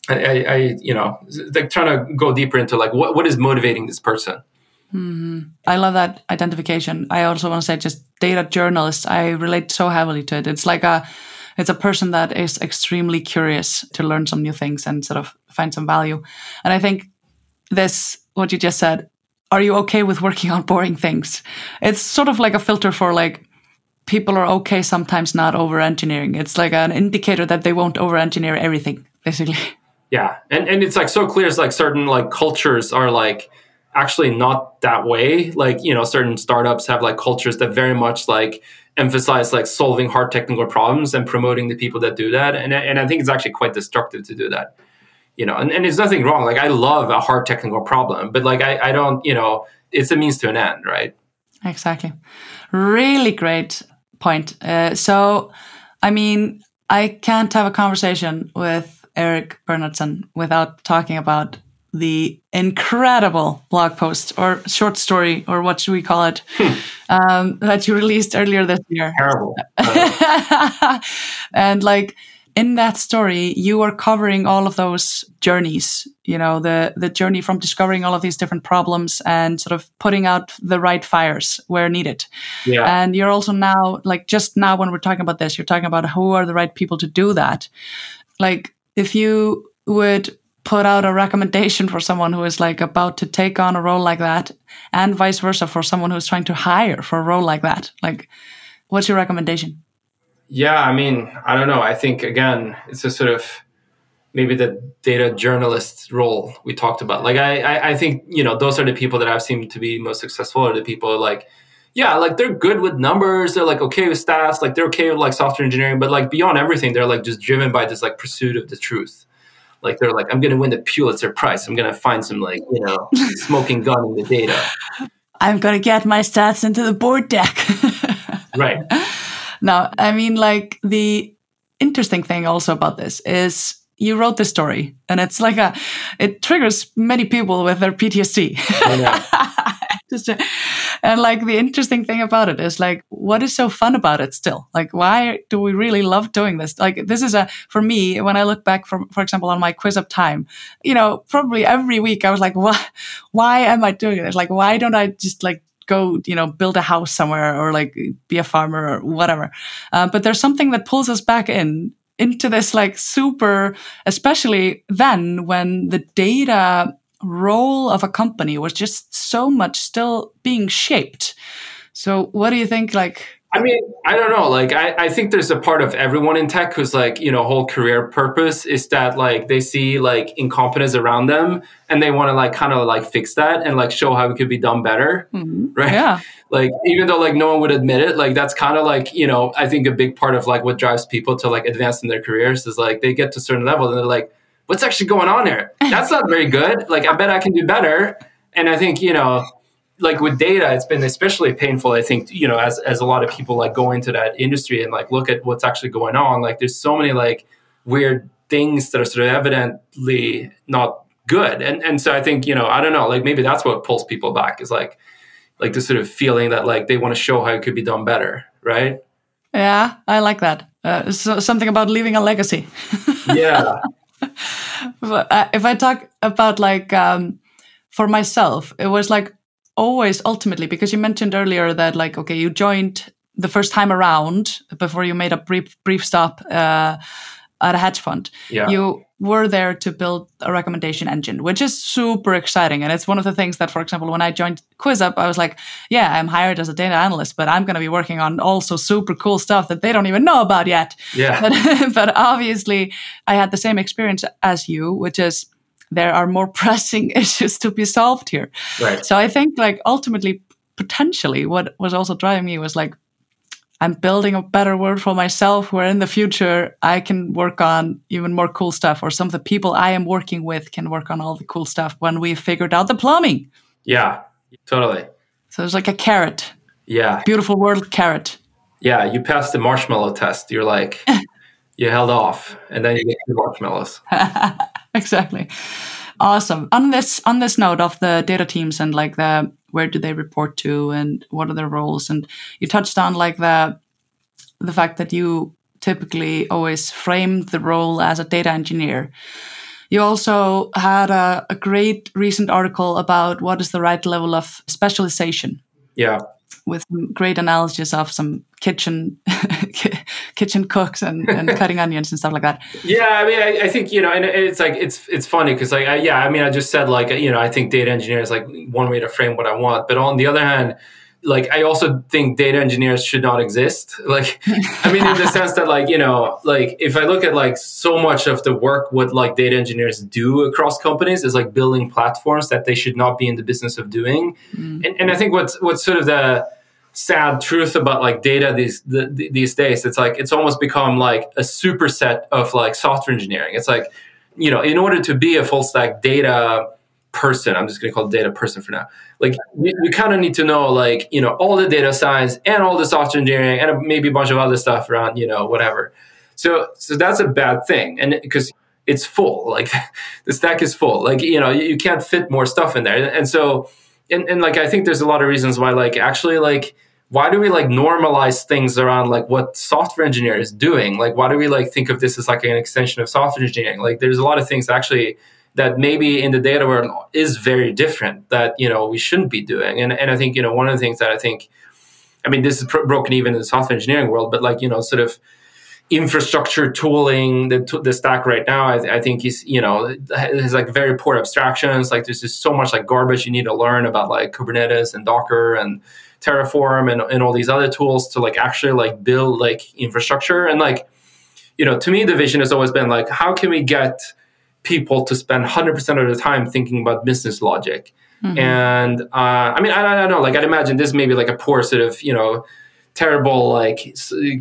[SPEAKER 1] I, I you know, like trying to go deeper into like what, what is motivating this person?
[SPEAKER 2] Mm-hmm. I love that identification. I also want to say just data journalist. I relate so heavily to it. It's like a, it's a person that is extremely curious to learn some new things and sort of find some value. And I think this, what you just said, are you okay with working on boring things? It's sort of like a filter for like people are okay sometimes not over engineering. It's like an indicator that they won't over engineer everything, basically.
[SPEAKER 1] Yeah. And and it's like so clear it's like certain like cultures are like actually not that way. Like, you know, certain startups have like cultures that very much like emphasize like solving hard technical problems and promoting the people that do that. And, and I think it's actually quite destructive to do that. You know, and, and there's nothing wrong. Like I love a hard technical problem, but like I, I don't, you know, it's a means to an end, right?
[SPEAKER 2] Exactly. Really great point. Uh, so, I mean, I can't have a conversation with Erik Bernhardsson without talking about the incredible blog post or short story or what should we call it hmm. um, that you released earlier this year.
[SPEAKER 1] Terrible.
[SPEAKER 2] and like in that story, you are covering all of those journeys. You know the the journey from discovering all of these different problems and sort of putting out the right fires where needed. Yeah. And you're also now like just now when we're talking about this, you're talking about who are the right people to do that. Like if you would put out a recommendation for someone who is like about to take on a role like that and vice versa for someone who's trying to hire for a role like that. Like what's your recommendation?
[SPEAKER 1] Yeah i mean i don't know. I think again it's a sort of maybe the data journalist role we talked about. Like I, I i think you know those are the people that i've seen to be most successful are the people like yeah, like they're good with numbers. They're like okay with stats. Like they're okay with like software engineering, but like beyond everything, they're like just driven by this like pursuit of the truth like they're like i'm going to win the pulitzer prize. I'm going to find some like you know smoking gun in the data.
[SPEAKER 2] I'm going to get my stats into the board deck.
[SPEAKER 1] Right.
[SPEAKER 2] Now i mean like the interesting thing also about this is you wrote the story and it's like a it triggers many people with their ptsd just and like the interesting thing about it is like what is so fun about it still? Like why do we really love doing this? Like this is a for me when i look back from for example on my QuizUp time you know probably every week i was like why why am i doing this? Like why don't i just like go you know build a house somewhere or like be a farmer or whatever? Uh, but there's something that pulls us back in into this like super especially then when the data role of a company was just so much still being shaped. So what do you think like
[SPEAKER 1] I mean, I don't know. Like, I, I think there's a part of everyone in tech who's like, you know, whole career purpose is that like they see like incompetence around them and they want to like kind of like fix that and like show how it could be done better. Mm-hmm. Right.
[SPEAKER 2] Yeah.
[SPEAKER 1] Like, even though like no one would admit it, like that's kind of like, you know, I think a big part of like what drives people to like advance in their careers is like they get to a certain level and they're like, what's actually going on here? That's not very good. Like, I bet I can do better. And I think, you know, like with data, it's been especially painful. I think you know, as as a lot of people like go into that industry and like look at what's actually going on. Like, there's so many like weird things that are sort of evidently not good. And and so I think you know, I don't know, like maybe that's what pulls people back is like like the sort of feeling that like they want to show how it could be done better, right?
[SPEAKER 2] Yeah, I like that. Uh, so something about leaving a legacy.
[SPEAKER 1] yeah.
[SPEAKER 2] but uh, if I talk about like um, for myself, it was like always ultimately because you mentioned earlier that like okay you joined the first time around before you made a brief brief stop uh, at a hedge fund.
[SPEAKER 1] Yeah.
[SPEAKER 2] you were there to build a recommendation engine which is super exciting. And it's one of the things that for example when i joined QuizUp i was like yeah i'm hired as a data analyst but i'm going to be working on also super cool stuff that they don't even know about yet.
[SPEAKER 1] Yeah.
[SPEAKER 2] But, but obviously i had the same experience as you which is there are more pressing issues to be solved here.
[SPEAKER 1] Right.
[SPEAKER 2] So I think like ultimately, potentially, what was also driving me was like, I'm building a better world for myself where in the future I can work on even more cool stuff, or some of the people I am working with can work on all the cool stuff when we figured out the plumbing.
[SPEAKER 1] Yeah, totally.
[SPEAKER 2] So it's like a carrot.
[SPEAKER 1] Yeah.
[SPEAKER 2] Beautiful world carrot.
[SPEAKER 1] Yeah, you passed the marshmallow test. You're like, you held off, and then you get the marshmallows.
[SPEAKER 2] exactly. Awesome. On this on this note of the data teams and like the where do they report to and what are their roles and you touched on like the the fact that you typically always frame the role as a data engineer. You also had a, a great recent article about what is the right level of specialization.
[SPEAKER 1] Yeah
[SPEAKER 2] with great analysis of some kitchen kitchen cooks and, and cutting onions and stuff like that.
[SPEAKER 1] Yeah, I mean, I, I think you know, and it's like it's it's funny because like I, yeah, I mean, I just said like you know, I think data engineer is like one way to frame what I want, but on the other hand like I also think data engineers should not exist. Like, I mean, in the sense that like you know, like if I look at like so much of the work what like data engineers do across companies is like building platforms that they should not be in the business of doing. Mm. And, and I think what's what's sort of the sad truth about like data these the, these days, it's like it's almost become like a superset of like software engineering. It's like you know, in order to be a full stack data person, I'm just going to call data person for now like you, you kind of need to know like you know all the data science and all the software engineering and maybe a bunch of other stuff around you know whatever. So so that's a bad thing and because it's full like the stack is full. Like you know you, you can't fit more stuff in there. And, and so and, and like i think there's a lot of reasons why like actually like why do we like normalize things around like what software engineer is doing? Like why do we like think of this as like an extension of software engineering? Like there's a lot of things actually that maybe in the data world is very different that you know we shouldn't be doing. And, and i think you know one of the things that i think i mean this is broken even in the software engineering world but like you know sort of infrastructure tooling the, the stack right now I, I think is you know has like very poor abstractions like there's just so much like garbage you need to learn about like kubernetes and docker and terraform and, and all these other tools to like actually like build like infrastructure and like you know to me the vision has always been like how can we get people to spend 100% of the time thinking about business logic. Mm-hmm. And uh, I mean, I, I, don't know, like I'd imagine this may be like a poor sort of, you know, terrible, like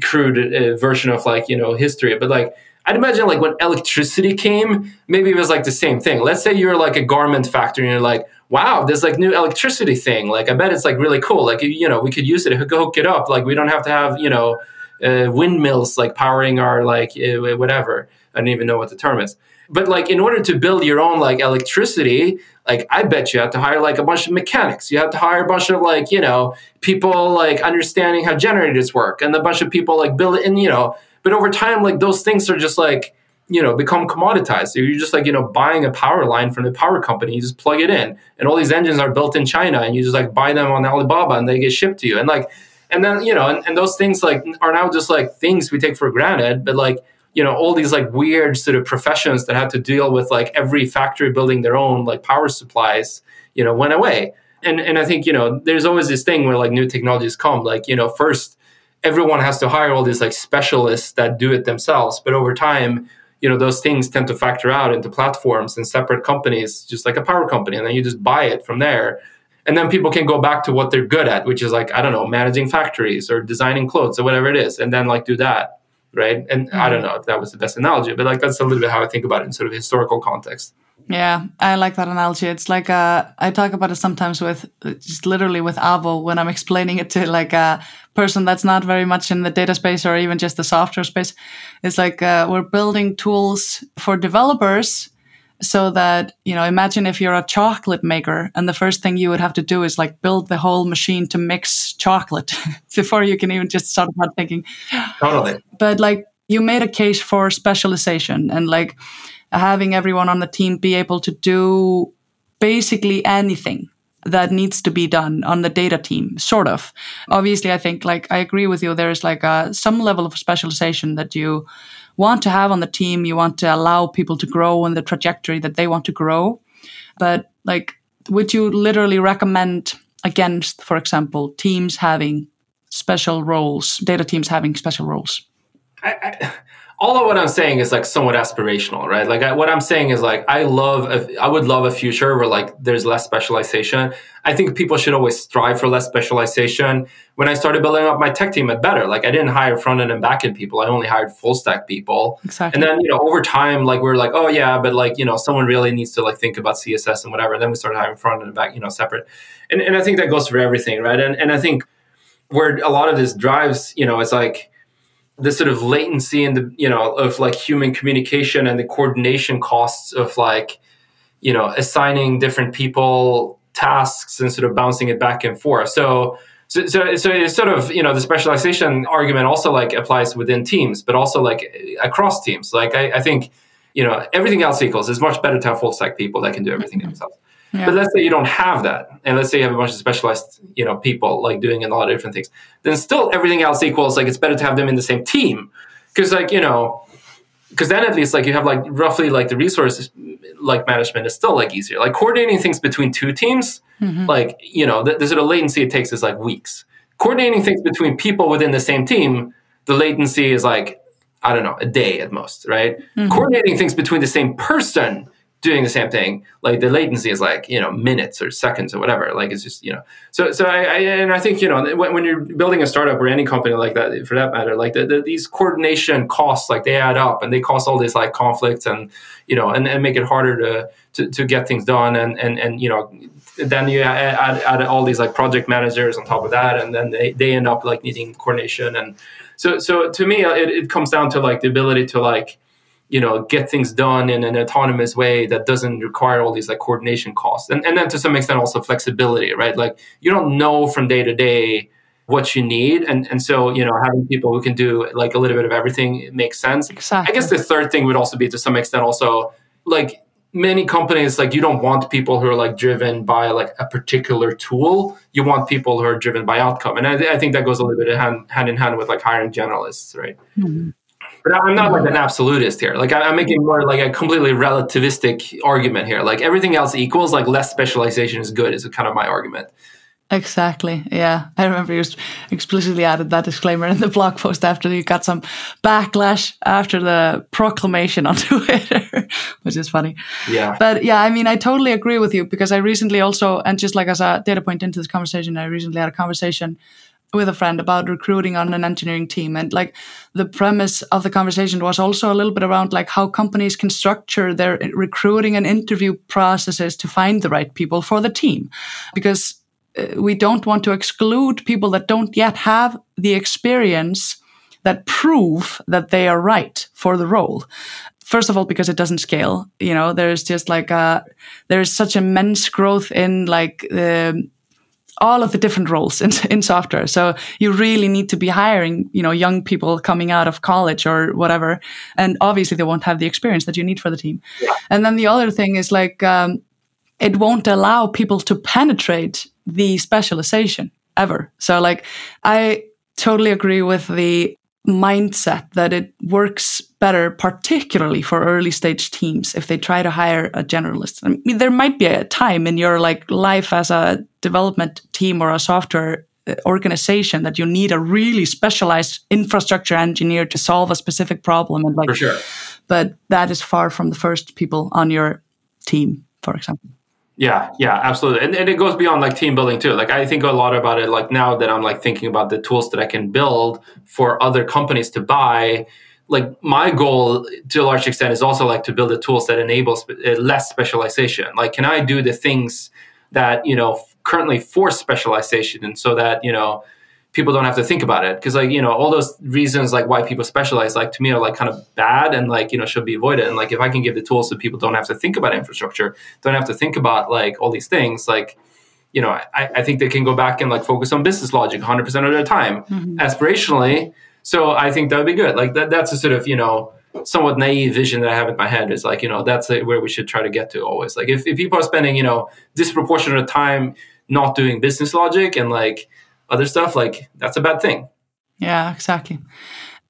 [SPEAKER 1] crude uh, version of like, you know, history. But like, I'd imagine like when electricity came, maybe it was like the same thing. Let's say you're like a garment factory and you're like, wow, there's like new electricity thing. Like, I bet it's like really cool. Like, you know, we could use it, hook, hook it up. Like, we don't have to have, you know, uh, windmills like powering our like uh, whatever. I don't even know what the term is. But like in order to build your own like electricity, like I bet you have to hire like a bunch of mechanics. You have to hire a bunch of like, you know, people like understanding how generators work and a bunch of people like build and you know, but over time like those things are just like you know become commoditized. So you're just like you know buying a power line from the power company. You just plug it in and all these engines are built in china and you just like buy them on alibaba and they get shipped to you. And like and then you know and, and those things like are now just like things we take for granted but like you know all these like weird sort of professions that had to deal with like every factory building their own like power supplies you know went away and and i think you know there's always this thing where like new technologies come like you know first everyone has to hire all these like specialists that do it themselves. But over time, you know, those things tend to factor out into platforms and separate companies, just like a power company, and then you just buy it from there. And then people can go back to what they're good at, which is like, I don't know, managing factories or designing clothes or whatever it is, and then like do that. Right. And. I don't know if that was the best analogy, but like that's a little bit how I think about it in sort of historical context.
[SPEAKER 2] Yeah, I like that analogy. It's like uh, I talk about it sometimes with just literally with Avo when I'm explaining it to like a person that's not very much in the data space or even just the software space. It's like uh, we're building tools for developers so that you know imagine if you're a chocolate maker and the first thing you would have to do is like build the whole machine to mix chocolate before you can even just start about thinking.
[SPEAKER 1] Totally.
[SPEAKER 2] But like you made a case for specialization and like having everyone on the team be able to do basically anything that needs to be done on the data team sort of. Obviously i think like i agree with you there's like a, some level of specialization that you want to have on the team you want to allow people to grow in the trajectory that they want to grow. But like would you literally recommend against for example teams having special roles data teams having special roles?
[SPEAKER 1] I, I, all of what I'm saying is like somewhat aspirational, right? Like I, what I'm saying is like I love, a, I would love a future where like there's less specialization. I think people should always strive for less specialization. When I started building up my tech team at Better, like I didn't hire front end and back end people. I only hired full stack people.
[SPEAKER 2] Exactly.
[SPEAKER 1] And then you know over time, like we are like, oh yeah, but like you know someone really needs to like think about CSS and whatever. And then we started hiring front end and back, you know, separate. And and I think that goes for everything, right? And and I think where a lot of this drives, you know, it's like the sort of latency and the you know of like human communication and the coordination costs of like you know assigning different people tasks and sort of bouncing it back and forth. So so, so, so it's sort of you know the specialization argument also like applies within teams but also like across teams. Like i, I think you know everything else equals. It's much better to have full stack people that can do everything mm-hmm. themselves yeah. But let's say you don't have that, and let's say you have a bunch of specialized, you know, people like doing a lot of different things. Then still everything else equals. Like it's better to have them in the same team, because like you know, because then at least like you have like roughly like the resources like management is still like easier. Like coordinating things between two teams, mm-hmm. like you know, the, the sort of latency it takes is like weeks. Coordinating things between people within the same team, the latency is like I don't know, a day at most, right? Mm-hmm. Coordinating things between the same person doing the same thing like the latency is like you know minutes or seconds or whatever like it's just you know. So so i, I and i think you know when, when, you're building a startup or any company like that for that matter like the, the, these coordination costs like they add up and they cause all these like conflicts and you know and, and make it harder to, to to get things done and and and you know then you add, add all these like project managers on top of that and then they, they end up like needing coordination and so so to me it, it comes down to like the ability to like you know get things done in an autonomous way that doesn't require all these like coordination costs. And, and then to some extent also flexibility right? Like you don't know from day to day what you need. And and so you know having people who can do like a little bit of everything makes sense.
[SPEAKER 2] Exactly.
[SPEAKER 1] i guess the third thing would also be to some extent also like many companies like you don't want people who are like driven by like a particular tool. You want people who are driven by outcome. And i, I think that goes a little bit hand, hand in hand with like hiring generalists right? Mm-hmm. But I'm not like mm-hmm. an absolutist here. Like I'm making more like a completely relativistic argument here. Like everything else equals, like less specialization is good. Is kind of my argument.
[SPEAKER 2] Exactly. Yeah, I remember you explicitly added that disclaimer in the blog post after you got some backlash after the proclamation on Twitter, which is funny.
[SPEAKER 1] Yeah.
[SPEAKER 2] But yeah, I mean, I totally agree with you because I recently also, and just like as a data point into this conversation, I recently had a conversation with a friend about recruiting on an engineering team. And like the premise of the conversation was also a little bit around like how companies can structure their recruiting and interview processes to find the right people for the team. Because uh, we don't want to exclude people that don't yet have the experience that prove that they are right for the role. First of all because it doesn't scale you know there's just like a there's such immense growth in like the all of the different roles in, in software. So you really need to be hiring, you know, young people coming out of college or whatever. And obviously they won't have the experience that you need for the team. Yeah. And then the other thing is like, um, it won't allow people to penetrate the specialization ever. So like, I totally agree with the mindset that it works better, particularly for early stage teams, if they try to hire a generalist. I mean, there might be a time in your like life as a development team or a software uh, organization that you need a really specialized infrastructure engineer to solve a specific problem and like
[SPEAKER 1] For sure.
[SPEAKER 2] but that is far from the first people on your team for example
[SPEAKER 1] Yeah, yeah, absolutely. And, and it goes beyond like team building too. Like I think a lot about it like now that I'm like thinking about the tools that I can build for other companies to buy. Like my goal to a large extent is also like to build the tools that enable spe- uh, less specialization. Like can I do the things that, you know, currently force specialization and so that, you know, people don't have to think about it. Because like you know all those reasons like why people specialize like to me are like kind of bad and like you know should be avoided. And like if i can give the tools so people don't have to think about infrastructure don't have to think about like all these things like you know i, I think they can go back and like focus on business logic 100% of their time mm-hmm. aspirationally. So i think that would be good. Like that that's a sort of you know somewhat naive vision that i have in my head is like you know that's where we should try to get to always. Like if, if people are spending you know disproportionate time not doing business logic and like other stuff like that's a bad thing
[SPEAKER 2] Yeah, exactly.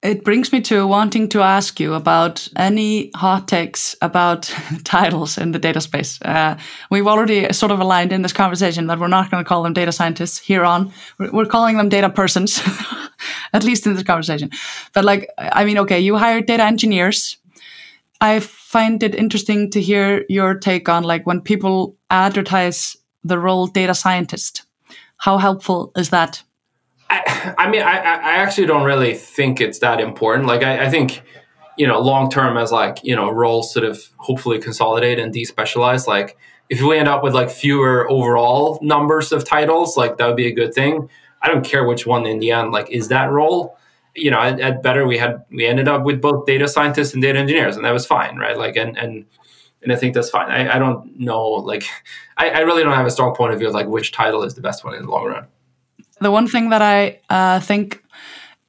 [SPEAKER 2] It brings me to wanting to ask you about any hot takes about titles in the data space. Uh, we've already sort of aligned in this conversation that we're not going to call them data scientists here on. We're, calling them data persons, at least in this conversation. But like, I mean, okay, you hired data engineers. I find it interesting to hear your take on like when people advertise the role data scientist. How helpful is that?
[SPEAKER 1] I, I mean, I, I actually don't really think it's that important. Like, I, I think, you know, long term, as like, you know, roles sort of hopefully consolidate and despecialize, like, if we end up with like fewer overall numbers of titles, like, that would be a good thing. I don't care which one in the end, like, is that role. You know, at, at better, we had, we ended up with both data scientists and data engineers, and that was fine, right? Like, and, and, and I think that's fine. I, I don't know, like, I, I really don't have a strong point of view of like which title is the best one in the long run.
[SPEAKER 2] the one thing that I uh, think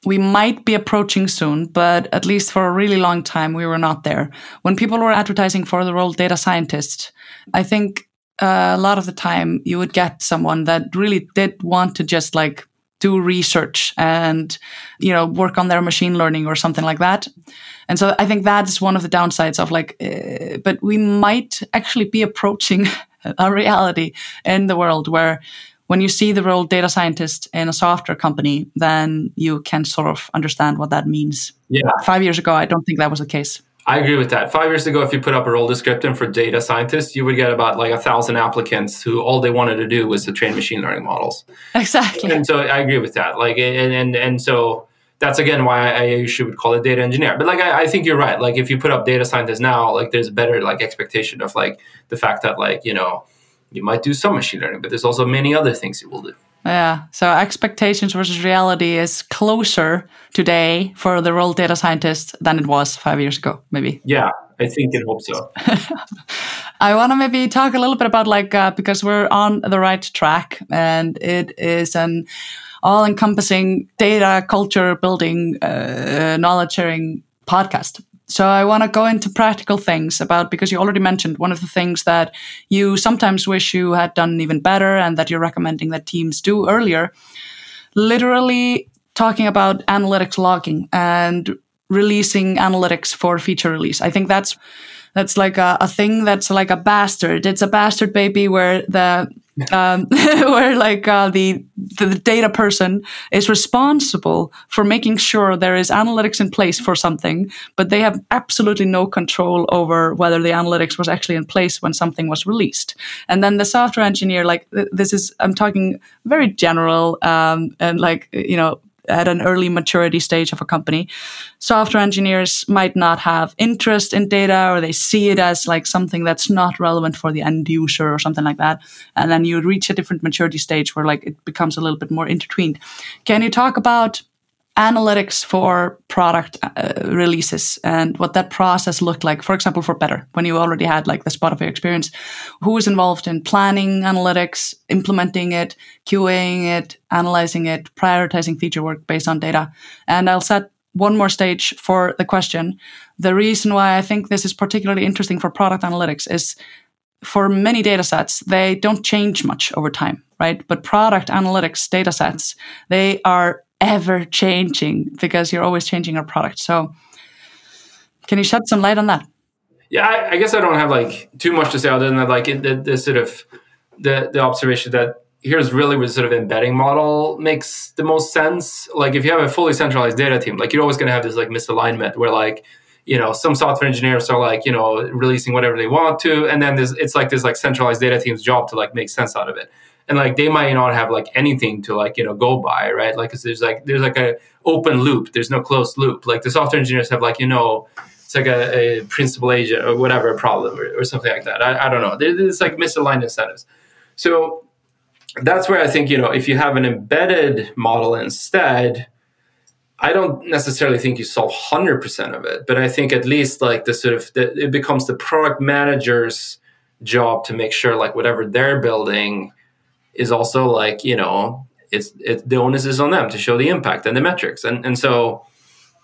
[SPEAKER 2] we might be approaching soon, but at least for a really long time, we were not there. When people were advertising for the role data scientist, I think uh, a lot of the time you would get someone that really did want to just like do research and you know work on their machine learning or something like that and so i think that's one of the downsides of like uh, but we might actually be approaching a reality in the world where when you see the role data scientist in a software company, then you can sort of understand what that means.
[SPEAKER 1] Yeah.
[SPEAKER 2] Five years ago, I don't think that was the case.
[SPEAKER 1] I agree with that. Five years ago, if you put up a role description for data scientists, you would get about like a thousand applicants who all they wanted to do was to train machine learning models.
[SPEAKER 2] Exactly.
[SPEAKER 1] And so I agree with that. Like, and and, and so that's again why I usually would call it data engineer. But like, I, I think you're right. Like, if you put up data scientists now, like, there's a better like expectation of like the fact that like you know you might do some machine learning, but there's also many other things you will do.
[SPEAKER 2] Yeah. So expectations versus reality is closer today for the role data scientist than it was five years ago, maybe.
[SPEAKER 1] Yeah, I think and hope so.
[SPEAKER 2] I want to maybe talk a little bit about like uh, because we're on the right track and it is an all-encompassing data culture building, uh, knowledge sharing podcast. So I want to go into practical things about because you already mentioned one of the things that you sometimes wish you had done even better and that you're recommending that teams do earlier. Literally talking about analytics logging and releasing analytics for feature release. I think that's that's like a, a thing that's like a bastard. It's a bastard baby where the um, where like uh, the, the data person is responsible for making sure there is analytics in place for something, but they have absolutely no control over whether the analytics was actually in place when something was released. And then the software engineer, like th- this is, I'm talking very general um, and like you know at an early maturity stage of a company, software engineers might not have interest in data or they see it as like something that's not relevant for the end user or something like that. And then you reach a different maturity stage where like it becomes a little bit more intertwined. Can you talk about analytics for product uh, releases and what that process looked like for example for better when you already had like the spotify experience. Who was involved in planning analytics implementing it qaing it analyzing it prioritizing feature work based on data? And i'll set one more stage for the question. The reason why i think this is particularly interesting for product analytics is for many data sets they don't change much over time right? But product analytics data sets they are ever changing because you're always changing your product. So, can you shed some light on that?
[SPEAKER 1] Yeah, I, I guess I don't have like too much to say other than that, like the, the sort of the the observation that here's really where sort of embedding model makes the most sense. Like if you have a fully centralized data team, like you're always going to have this like misalignment where like you know some software engineers are like you know releasing whatever they want to, and then it's like this like centralized data team's job to like make sense out of it. And like they might not have like anything to like you know go by, right? Like there's like there's like a open loop. There's no closed loop. Like the software engineers have like you know it's like a, a principal agent or whatever problem or, or something like that. I, I don't know. There's like misaligned incentives. So that's where I think, you know, if you have an embedded model instead, I don't necessarily think you solve 100% of it, but I think at least like the sort of, the, it becomes the product manager's job to make sure like whatever they're building is also like, you know, it's, it's the onus is on them to show the impact and the metrics. And, and so,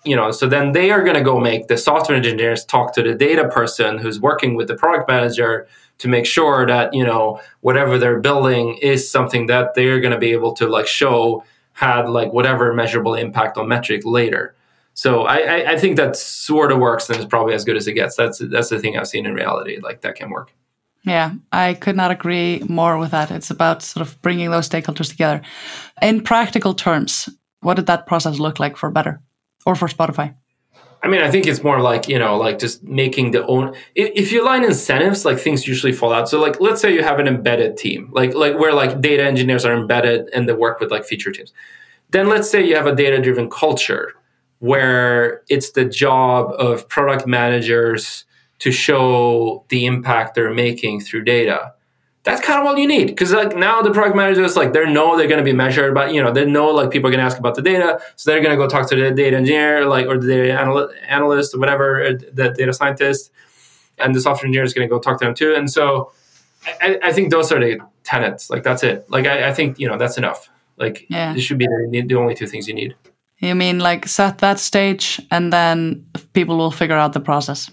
[SPEAKER 1] you know, so then they are going to go make the software engineers talk to the data person who's working with the product manager to make sure that you know whatever they're building is something that they're going to be able to like show had like whatever measurable impact on metric later. So I, I think that sort of works and is probably as good as it gets. That's that's the thing i've seen in reality like that can work
[SPEAKER 2] yeah, I could not agree more with that. It's about sort of bringing those stakeholders together. In practical terms, what did that process look like for Better or for Spotify?
[SPEAKER 1] I mean, I think it's more like, you know, like just making the own if you align incentives, like things usually fall out. So like let's say you have an embedded team, like like where like data engineers are embedded and they work with like feature teams. Then let's say you have a data driven culture where it's the job of product managers to show the impact they're making through data. That's kind of all you need because like now the product managers like they know they're going to be measured but you know they know like people are going to ask about the data so they're going to go talk to the data engineer like or the data anal- analyst or whatever or the data scientist and the software engineer is going to go talk to them too and so I, I, think those are the tenets like that's it. Like I, I think you know that's enough. Like yeah. this should be the, the only two things you need.
[SPEAKER 2] You mean like set that stage and then people will figure out the process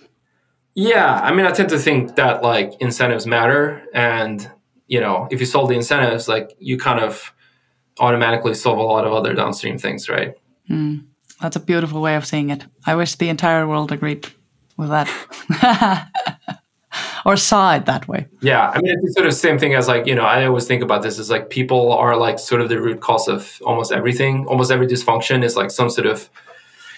[SPEAKER 1] yeah, I mean, I tend to think that like incentives matter, and you know, if you solve the incentives, like you kind of automatically solve a lot of other downstream things, right?
[SPEAKER 2] Mm, that's a beautiful way of seeing it. I wish the entire world agreed with that. or saw it that way.
[SPEAKER 1] Yeah, I mean, it's sort of the same thing as like you know. I always think about this is like people are like sort of the root cause of almost everything. Almost every dysfunction is like some sort of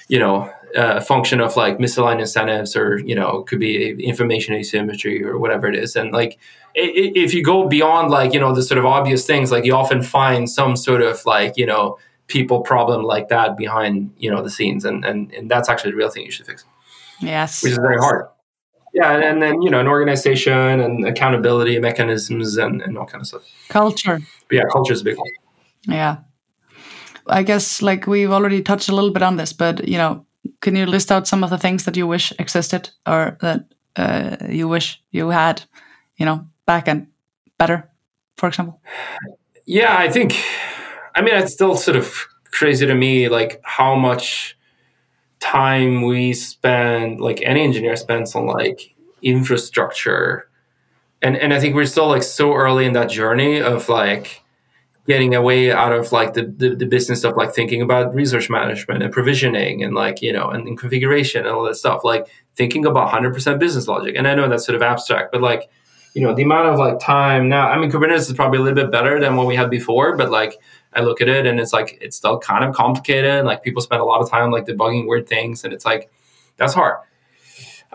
[SPEAKER 1] you know Uh, a function of like misaligned incentives or you know could be information asymmetry or whatever it is. And like if you go beyond like you know the sort of obvious things like you often find some sort of like you know people problem like that behind you know the scenes. And and, and that's actually the real thing you should fix.
[SPEAKER 2] Yes.
[SPEAKER 1] Which is very hard. Yeah and, and then you know an organization and accountability mechanisms and, and all kind of stuff.
[SPEAKER 2] Culture.
[SPEAKER 1] But yeah culture is a big one.
[SPEAKER 2] Yeah. I guess like we've already touched a little bit on this, but you know, can you list out some of the things that you wish existed or that uh, you wish you had, you know, back and better, for example?
[SPEAKER 1] Yeah, I think. I mean, it's still sort of crazy to me, like how much time we spend, like any engineer spends on like infrastructure, and and I think we're still like so early in that journey of like getting away out of like the, the, the, business of like thinking about resource management and provisioning and like you know and, and, configuration and all that stuff. Like thinking about 100% business logic. And i know that's sort of abstract but like you know the amount of like time now i mean kubernetes is probably a little bit better than what we had before but like i look at it and it's like it's still kind of complicated. Like people spend a lot of time like debugging weird things and it's like that's hard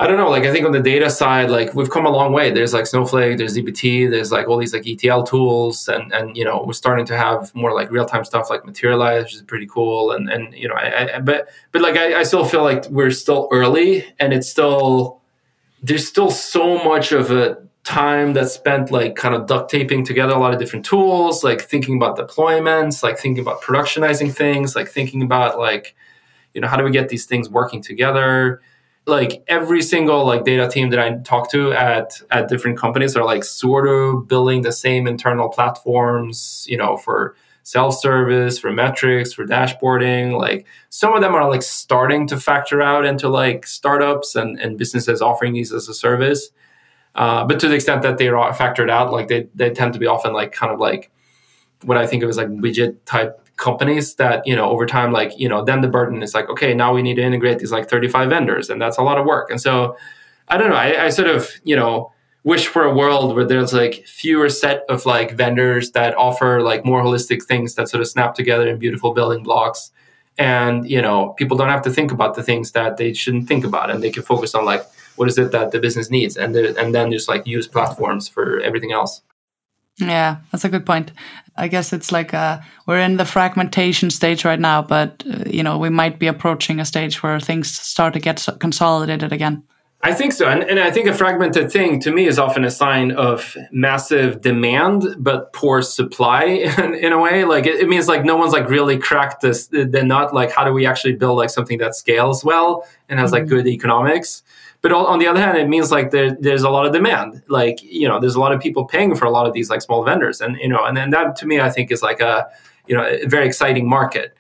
[SPEAKER 1] I don't know. Like I think on the data side, like we've come a long way. There's like Snowflake, there's dbt, there's like all these like ETL tools, and and you know we're starting to have more like real time stuff like Materialize, which is pretty cool. And and you know, I, I but but like I, I still feel like we're still early, and it's still there's still so much of a time that's spent like kind of duct taping together a lot of different tools, like thinking about deployments, like thinking about productionizing things, like thinking about like you know how do we get these things working together like every single like data team that I talk to at at different companies are like sort of building the same internal platforms, you know, for self-service, for metrics, for dashboarding. Like some of them are like starting to factor out into like startups and, and businesses offering these as a service. Uh, but to the extent that they're factored out, like they, they tend to be often like kind of like what I think of as like widget type companies that you know over time like you know then the burden is like okay now we need to integrate these like 35 vendors and that's a lot of work. And so i don't know i, I sort of you know wish for a world where there's like fewer set of like vendors that offer like more holistic things that sort of snap together in beautiful building blocks. And you know people don't have to think about the things that they shouldn't think about and they can focus on like what is it that the business needs and and then just like use platforms for everything else.
[SPEAKER 2] Yeah that's a good point i guess it's like uh, we're in the fragmentation stage right now but uh, you know we might be approaching a stage where things start to get consolidated again
[SPEAKER 1] I think so. And, and I think a fragmented thing to me is often a sign of massive demand, but poor supply in, in a way. Like it, it, means like no one's like really cracked this, the nut. Like how do we actually build like something that scales well and has like mm-hmm. good economics? But on the other hand, it means like there, there's a lot of demand. Like, you know, there's a lot of people paying for a lot of these like small vendors. And, you know, and then that to me, I think is like a, you know, a very exciting market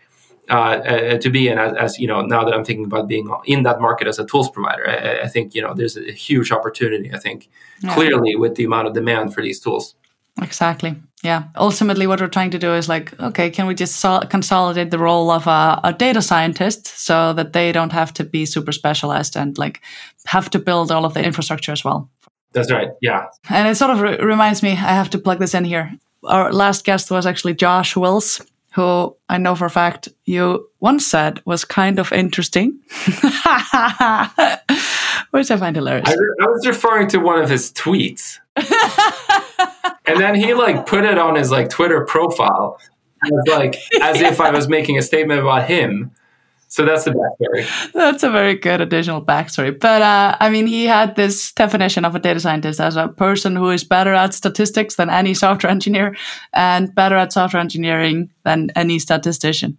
[SPEAKER 1] uh, uh, to be in as, as, you know now that i'm thinking about being in that market as a tools provider i, I think you know there's a huge opportunity i think yeah. clearly with the amount of demand for these tools
[SPEAKER 2] exactly. Yeah. Ultimately what we're trying to do is like okay can we just sol- consolidate the role of a, a, data scientist so that they don't have to be super specialized and like have to build all of the infrastructure as well?
[SPEAKER 1] That's right. Yeah.
[SPEAKER 2] And it sort of re- reminds me i have to plug this in here. Our last guest was actually josh wills who I know for a fact you once said was kind of interesting, which I find hilarious. I,
[SPEAKER 1] I was referring to one of his tweets. And then he like put it on his like Twitter profile as like as if I was making a statement about him. So that's the backstory.
[SPEAKER 2] That's a very good additional backstory. But uh, I mean, he had this definition of a data scientist as a person who is better at statistics than any software engineer and better at software engineering than any statistician.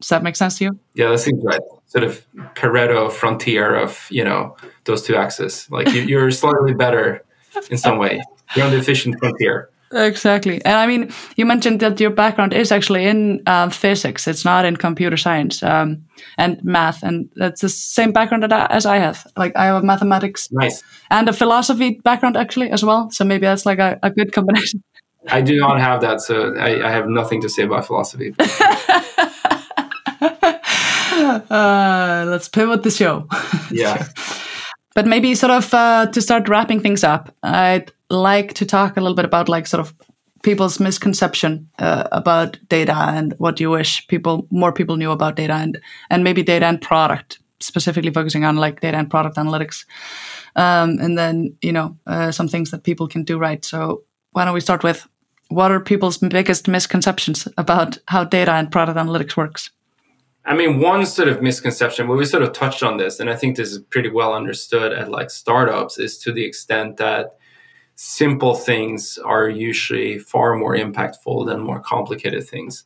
[SPEAKER 2] Does that make sense to you?
[SPEAKER 1] Yeah, that seems right. Sort of Pareto frontier of you know those two axes. Like you, are slightly better in some way. You're on the efficient frontier.
[SPEAKER 2] Exactly. And I mean, you mentioned that your background is actually in uh, physics, it's not in computer science um, and math. And that's the same background that I, as I have. Like, I have a mathematics
[SPEAKER 1] nice.
[SPEAKER 2] and a philosophy background, actually, as well. So maybe that's like a, a good combination.
[SPEAKER 1] I do not have that. So I, I have nothing to say about philosophy.
[SPEAKER 2] uh, let's pivot the show.
[SPEAKER 1] Yeah.
[SPEAKER 2] but maybe sort of uh, to start wrapping things up, I'd like to talk a little bit about like sort of people's misconception uh, about data and what you wish people more people knew about data and and maybe data and product specifically focusing on like data and product analytics. Um, and then you know uh, some things that people can do right. So why don't we start with what are people's biggest misconceptions about how data and product analytics works
[SPEAKER 1] I mean, one sort of misconception, we sort of touched on this, and I think this is pretty well understood at like startups, is to the extent that simple things are usually far more impactful than more complicated things.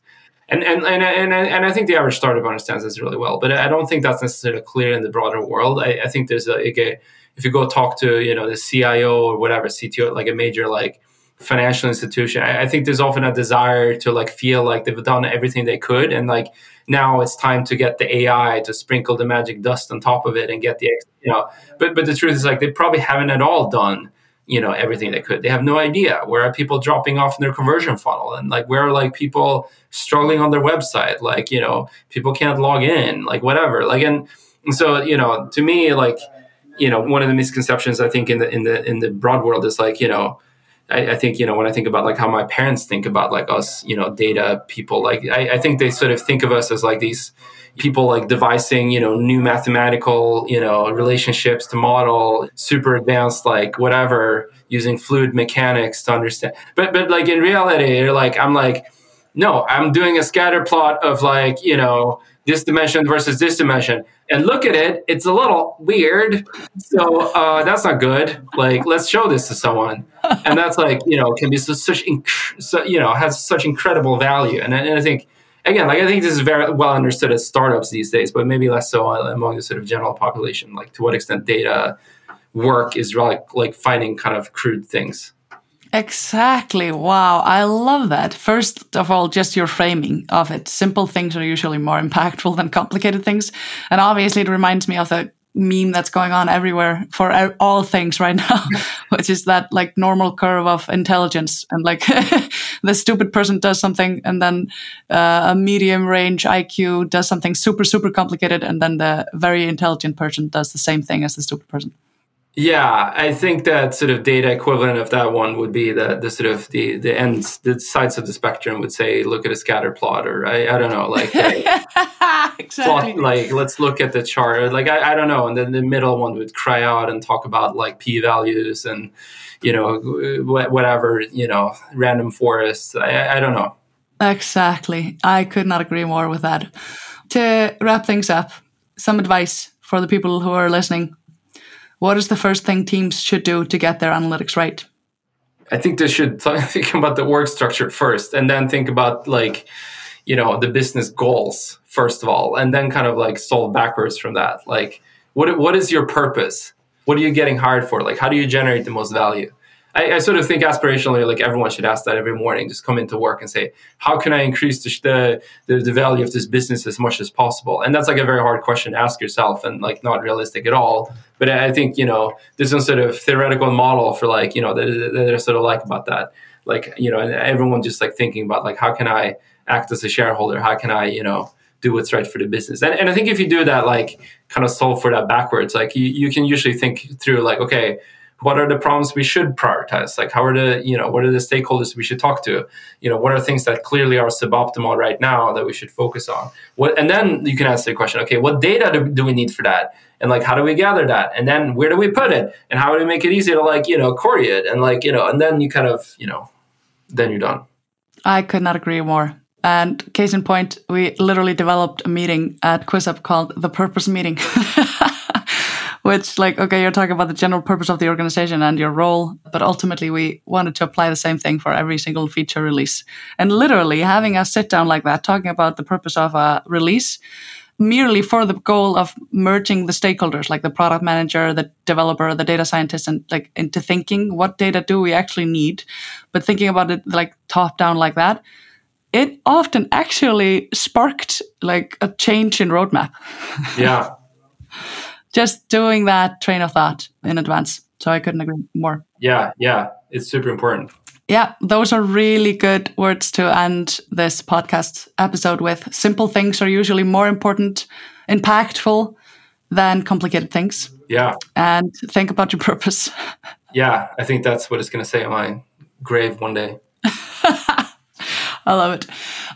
[SPEAKER 1] And, and, and, and, and I think the average startup understands this really well, but I don't think that's necessarily clear in the broader world. I, I think there's a, a, if you go talk to, you know, the CIO or whatever, CTO, like a major like financial institution, I, I think there's often a desire to like feel like they've done everything they could. And like now it's time to get the AI to sprinkle the magic dust on top of it and get the, you know, but, but the truth is like they probably haven't at all done you know everything they could. They have no idea. Where are people dropping off in their conversion funnel? And like where are like people struggling on their website? Like you know people can't log in like whatever. Like and, and so you know to me like you know one of the misconceptions i think in the in the in the broad world is like you know I, I, think you know when I think about like how my parents think about like us, you know, data people. Like I, I think they sort of think of us as like these people like devising you know new mathematical you know relationships to model super advanced like whatever using fluid mechanics to understand but but like in reality you're like i'm like no i'm doing a scatter plot of like you know this dimension versus this dimension and look at it it's a little weird so uh, that's not good like let's show this to someone and that's like you know can be so, such inc- so, you know has such incredible value and, and i think again, like I think this is very well understood at startups these days, but maybe less so among the sort of general population. Like to what extent data work is like like finding kind of crude things.
[SPEAKER 2] Exactly. Wow. I love that. First of all, just your framing of it. Simple things are usually more impactful than complicated things. And obviously, it reminds me of the meme that's going on everywhere for all things right now, which is that like normal curve of intelligence. And like the stupid person does something, and then uh, a medium range IQ does something super, super complicated, and then the very intelligent person does the same thing as the stupid person.
[SPEAKER 1] Yeah, I think that sort of data equivalent of that one would be the the sort of the the ends, the sides of the spectrum would say, look at a scatter plot, or I, I don't know, like
[SPEAKER 2] exactly.
[SPEAKER 1] plot, like let's look at the chart, or like I, I don't know, and then the middle one would cry out and talk about like p values and you know whatever you know random forests. I, I don't know.
[SPEAKER 2] Exactly, I could not agree more with that. To wrap things up, some advice for the people who are listening what is the first thing teams should do to get their analytics right?
[SPEAKER 1] I think they should think about the org structure first and then think about like, you know, the business goals first of all, and then kind of like solve backwards from that. Like, what, what is your purpose? What are you getting hired for? Like, how do you generate the most value? I, I, sort of think aspirationally, like everyone should ask that every morning. Just come into work and say, how can I increase the, the, the value of this business as much as possible? And that's like a very hard question to ask yourself, and like not realistic at all. But I think you know there's some sort of theoretical model for like you know that, that sort of like about that. Like you know, everyone just like thinking about like how can I act as a shareholder? How can I you know do what's right for the business. And, and I think if you do that, like kind of solve for that backwards, like you, you can usually think through like, okay, what are the problems we should prioritize? Like how are the you know what are the stakeholders we should talk to? You know what are things that clearly are suboptimal right now that we should focus on? What and then you can answer the question okay what data do, do we need for that? And like how do we gather that? And then where do we put it? And how do we make it easy to like you know query it? And like you know and then you kind of you know then you're done.
[SPEAKER 2] I could not agree more. And case in point we literally developed a meeting at QuizUp called the purpose meeting which like okay you're talking about the general purpose of the organization and your role but ultimately we wanted to apply the same thing for every single feature release. And literally having a sit down like that talking about the purpose of a release merely for the goal of merging the stakeholders like the product manager the developer the data scientist and like into thinking what data do we actually need but thinking about it like top down like that it often actually sparked like a change in roadmap.
[SPEAKER 1] Yeah
[SPEAKER 2] just doing that train of thought in advance. So I couldn't agree more.
[SPEAKER 1] Yeah, yeah, it's super important.
[SPEAKER 2] Yeah, those are really good words to end this podcast episode with. Simple things are usually more important, impactful than complicated things.
[SPEAKER 1] Yeah.
[SPEAKER 2] And think about your purpose.
[SPEAKER 1] Yeah, I think that's what it's going to say on my grave one day.
[SPEAKER 2] I love it.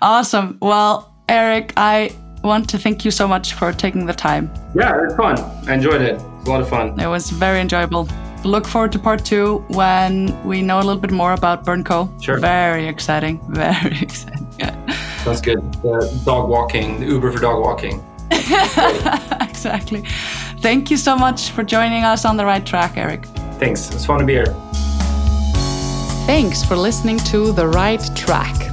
[SPEAKER 2] Awesome. Well, Erik, I want to thank you so much for taking the time.
[SPEAKER 1] Yeah, it was fun. I enjoyed it. It was a lot of fun.
[SPEAKER 2] It was very enjoyable. Look forward to part two when we know a little bit more about BurnCo.
[SPEAKER 1] Sure.
[SPEAKER 2] Very exciting. Very exciting. Yeah.
[SPEAKER 1] Sounds good. The dog walking, the Uber for dog walking.
[SPEAKER 2] exactly. Thank you so much for joining us on the right track, Erik.
[SPEAKER 1] Thanks. It's fun to be here.
[SPEAKER 2] Thanks for listening to The Right Track.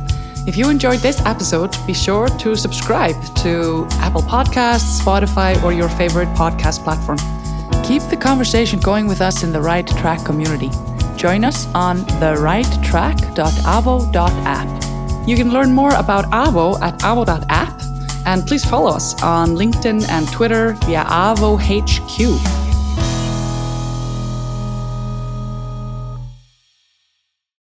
[SPEAKER 2] If you enjoyed this episode, be sure to subscribe to Apple Podcasts, Spotify, or your favorite podcast platform. Keep the conversation going with us in the Right Track community. Join us on the therighttrack.avo.app. You can learn more about Avo at avo.app, and please follow us on LinkedIn and Twitter via AvoHQ.